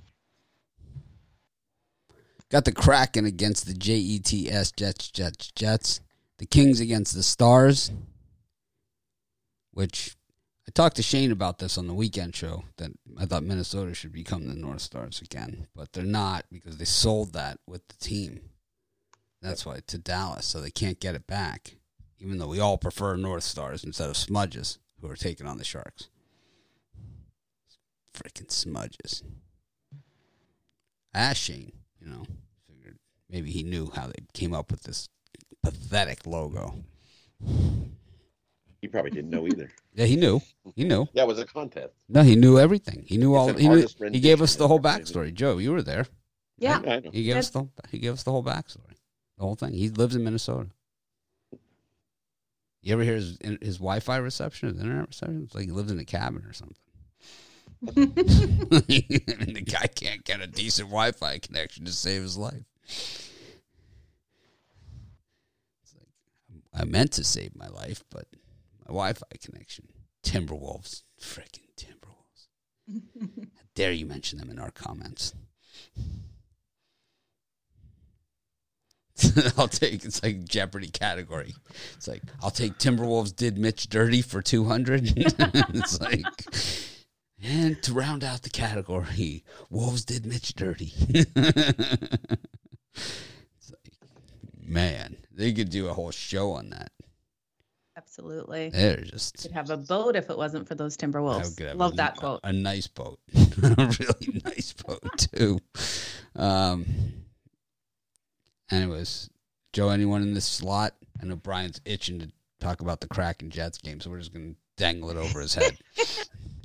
Got the Kraken against the Jets, Jets, Jets, Jets. The Kings against the Stars, which I talked to Shane about this on the weekend show. That I thought Minnesota should become the North Stars again, but they're not because they sold that with the team. That's why to Dallas, so they can't get it back. Even though we all prefer North Stars instead of Smudges, who are taking on the Sharks. Freaking Smudges. I asked Shane, you know, figured maybe he knew how they came up with this pathetic logo. He probably didn't know either. Yeah, he knew. He knew. That was a contest. No, he knew everything. He knew It's all. He, knew, he gave us the whole backstory. Joe, you were there. Yeah. I know. He gave us the he gave us the whole backstory, the whole thing. He lives in Minnesota. You ever hear his his Wi-Fi reception, his internet reception? It's like he lives in a cabin or something. and the guy can't get a decent Wi-Fi connection to save his life. It's like I meant to save my life, but my Wi-Fi connection. Timberwolves, freaking Timberwolves. How dare you mention them in our comments? I'll take it's like Jeopardy category. It's like I'll take Timberwolves did Mitch dirty for two hundred. it's like and to round out the category, Wolves did Mitch dirty. it's like man, they could do a whole show on that. Absolutely. They're just Could have a boat if it wasn't for those Timberwolves. Love a- that quote. A nice boat, a really nice boat too. Um. Anyways, Joe, anyone in this slot? I know Brian's itching to talk about the Kraken Jets game, so we're just gonna dangle it over his head.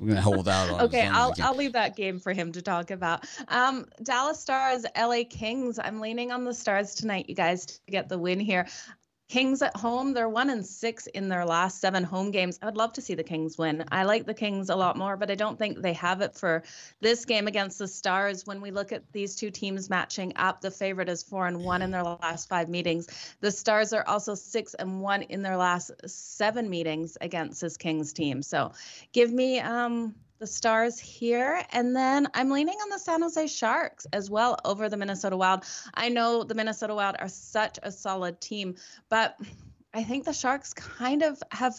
we're gonna hold out on. Okay, I'll. I'll leave that game for him to talk about. Um, Dallas Stars, LA Kings. I'm leaning on the Stars tonight, you guys, to get the win here. Kings at home, they're one and six in their last seven home games. I would love to see the Kings win. I like the Kings a lot more, but I don't think they have it for this game against the Stars. When we look at these two teams matching up, the favorite is four and one in their last five meetings. The Stars are also six and one in their last seven meetings against this Kings team. So give me um the Stars here. And then I'm leaning on the San Jose Sharks as well over the Minnesota Wild. I know the Minnesota Wild are such a solid team, but I think the Sharks kind of have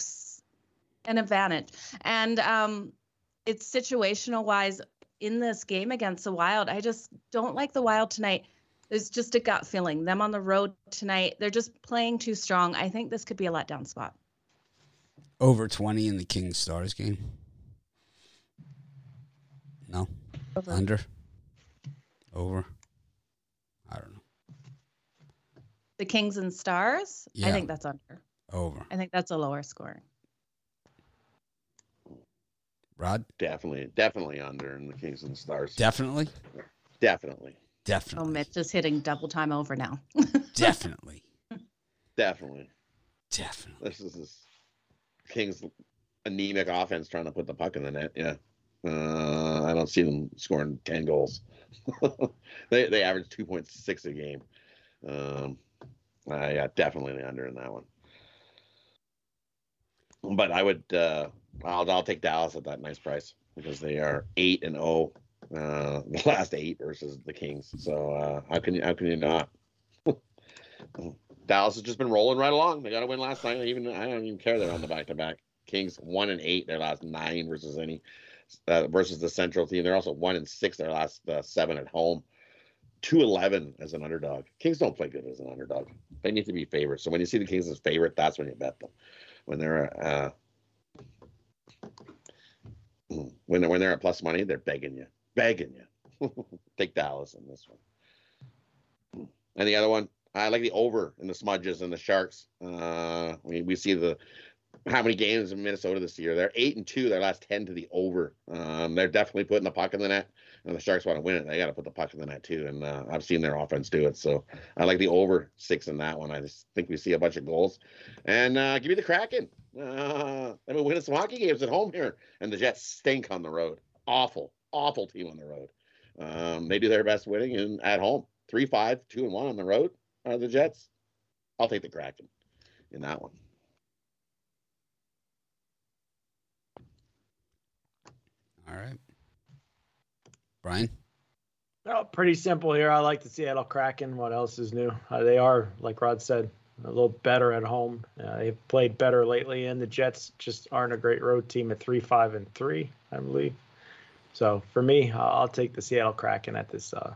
an advantage. And um, it's situational wise in this game against the Wild. I just don't like the Wild tonight. There's just a gut feeling. Them on the road tonight, they're just playing too strong. I think this could be a letdown spot. over twenty in the Kings Stars game. No, Over. under, over. I don't know. The Kings and Stars, I think that's under. Over. I think that's a lower scoring. Rod, Definitely, definitely under in the Kings and Stars. definitely, definitely, Definitely. Oh, Mitch is hitting double time over now. definitely, definitely. definitely. This is this Kings anemic offense trying to put the puck in the net. Yeah, uh, I don't see them scoring ten goals. they they average two point six a game. Um, I yeah, definitely the under in that one. But I would uh, I'll I'll take Dallas at that nice price because they are eight and zero, uh, the last eight versus the Kings. So uh, how can you how can you not? Dallas has just been rolling right along. They got to win last night. Even I don't even care they're on the back to back. Kings one and eight their last nine versus any uh, versus the Central team. They're also one and six their last uh, seven at home. Two eleven as an underdog. Kings don't play good as an underdog. They need to be favorites. So when you see the Kings as favorite, that's when you bet them. When they're uh, when they're when they're at plus money, they're begging you, begging you. Take Dallas in this one. And the other one, I like the over in the smudges and the sharks. Uh, we we see the how many games in Minnesota this year. They're eight and two. Their last ten to the over. Um, they're definitely putting the puck in the net. And the Sharks want to win it. They got to put the puck in the net too. And uh, I've seen their offense do it. So I like the over six in that one. I just think we see a bunch of goals. And uh, give me the Kraken. Uh, they've been winning some hockey games at home here, and the Jets stink on the road. Awful, awful team on the road. Um, they do their best winning and at home. Three, five, two, and one on the road. Are the Jets? I'll take the Kraken in that one. All right. Brian? Oh, pretty simple here. I like the Seattle Kraken. What else is new? Uh, they are, like Rod said, a little better at home. Uh, they've played better lately, and the Jets just aren't a great road team at three, five, and three, I believe. So for me, uh, I'll take the Seattle Kraken at this uh,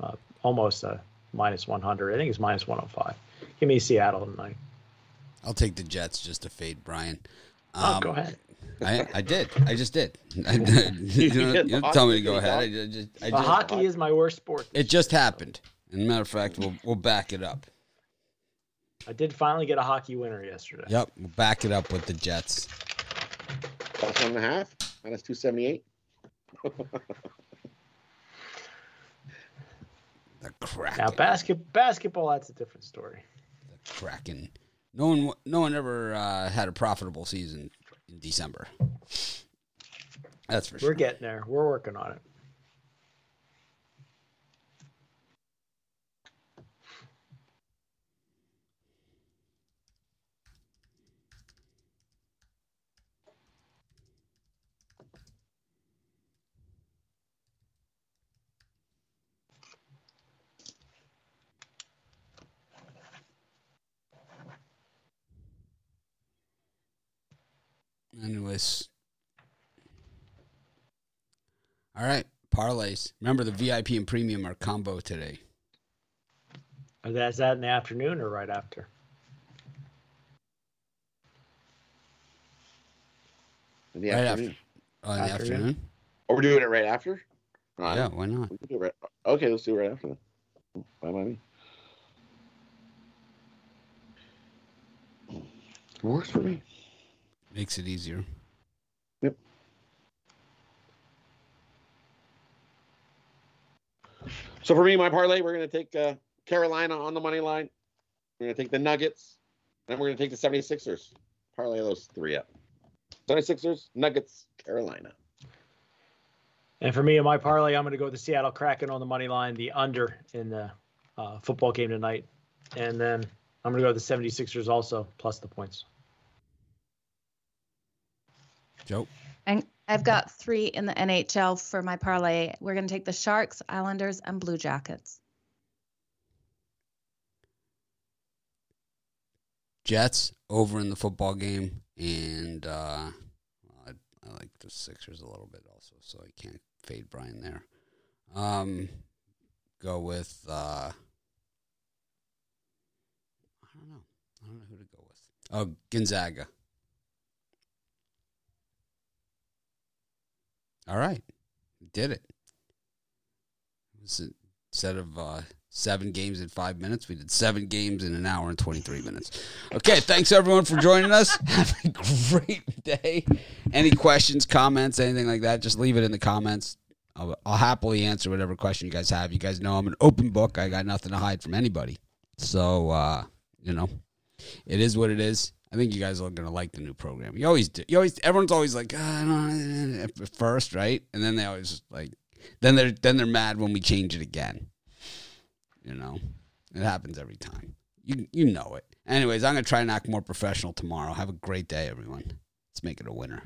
uh almost a minus 100. I think it's minus 105. Give me Seattle tonight. I'll take the Jets just to fade Brian. Um, oh, go ahead. I, I did. I just did. I, you don't, you don't tell me to go ahead. I just, I just, hockey is my worst sport. It just happened. As a matter of fact, we'll we'll back it up. I did finally get a hockey winner yesterday. Yep, we'll back it up with the Jets. Plus one and a half. Minus two seventy eight. the Kraken. Now basket basketball, that's a different story. The Kraken. No one, no one ever uh, had a profitable season in December. That's for We're sure. We're getting there. We're working on it. Anyways. All right. Parlays. Remember the VIP and premium are combo today. Is that in the afternoon or right after? In the right afternoon. After. Oh, in the afternoon? afternoon? Or we're doing it right after? Right. Yeah, why not? Right. Okay, let's do it right after that. Bye by me. Works for me. Makes it easier. Yep. So for me, my parlay, we're going to take uh, Carolina on the money line. We're going to take the Nuggets. And we're going to take the 76ers. Parlay those three up. 76ers, Nuggets, Carolina. And for me, in my parlay, I'm going to go with the Seattle Kraken on the money line, the under in the uh, football game tonight. And then I'm going to go with the 76ers also, plus the points. Joe. And I've got three in the NHL for my parlay. We're going to take the Sharks, Islanders, and Blue Jackets. Jets over in the football game, and uh, I, I, like the Sixers a little bit also, so I can't fade Brian there. Um, go with uh, I don't know. I don't know who to go with. Oh, Gonzaga. All right. Did it. was instead of uh, seven games in five minutes, we did seven games in an hour and 23 minutes. Okay. Thanks, everyone, for joining us. Have a great day. Any questions, comments, anything like that, just leave it in the comments. I'll, I'll happily answer whatever question you guys have. You guys know I'm an open book. I got nothing to hide from anybody. So, uh, you know, it is what it is. I think you guys are gonna like the new program. You always do. You always everyone's always like ah, at first, right? And then they always like then they're then they're mad when we change it again. You know, it happens every time. You you know it. Anyways, I'm gonna try and act more professional tomorrow. Have a great day, everyone. Let's make it a winner.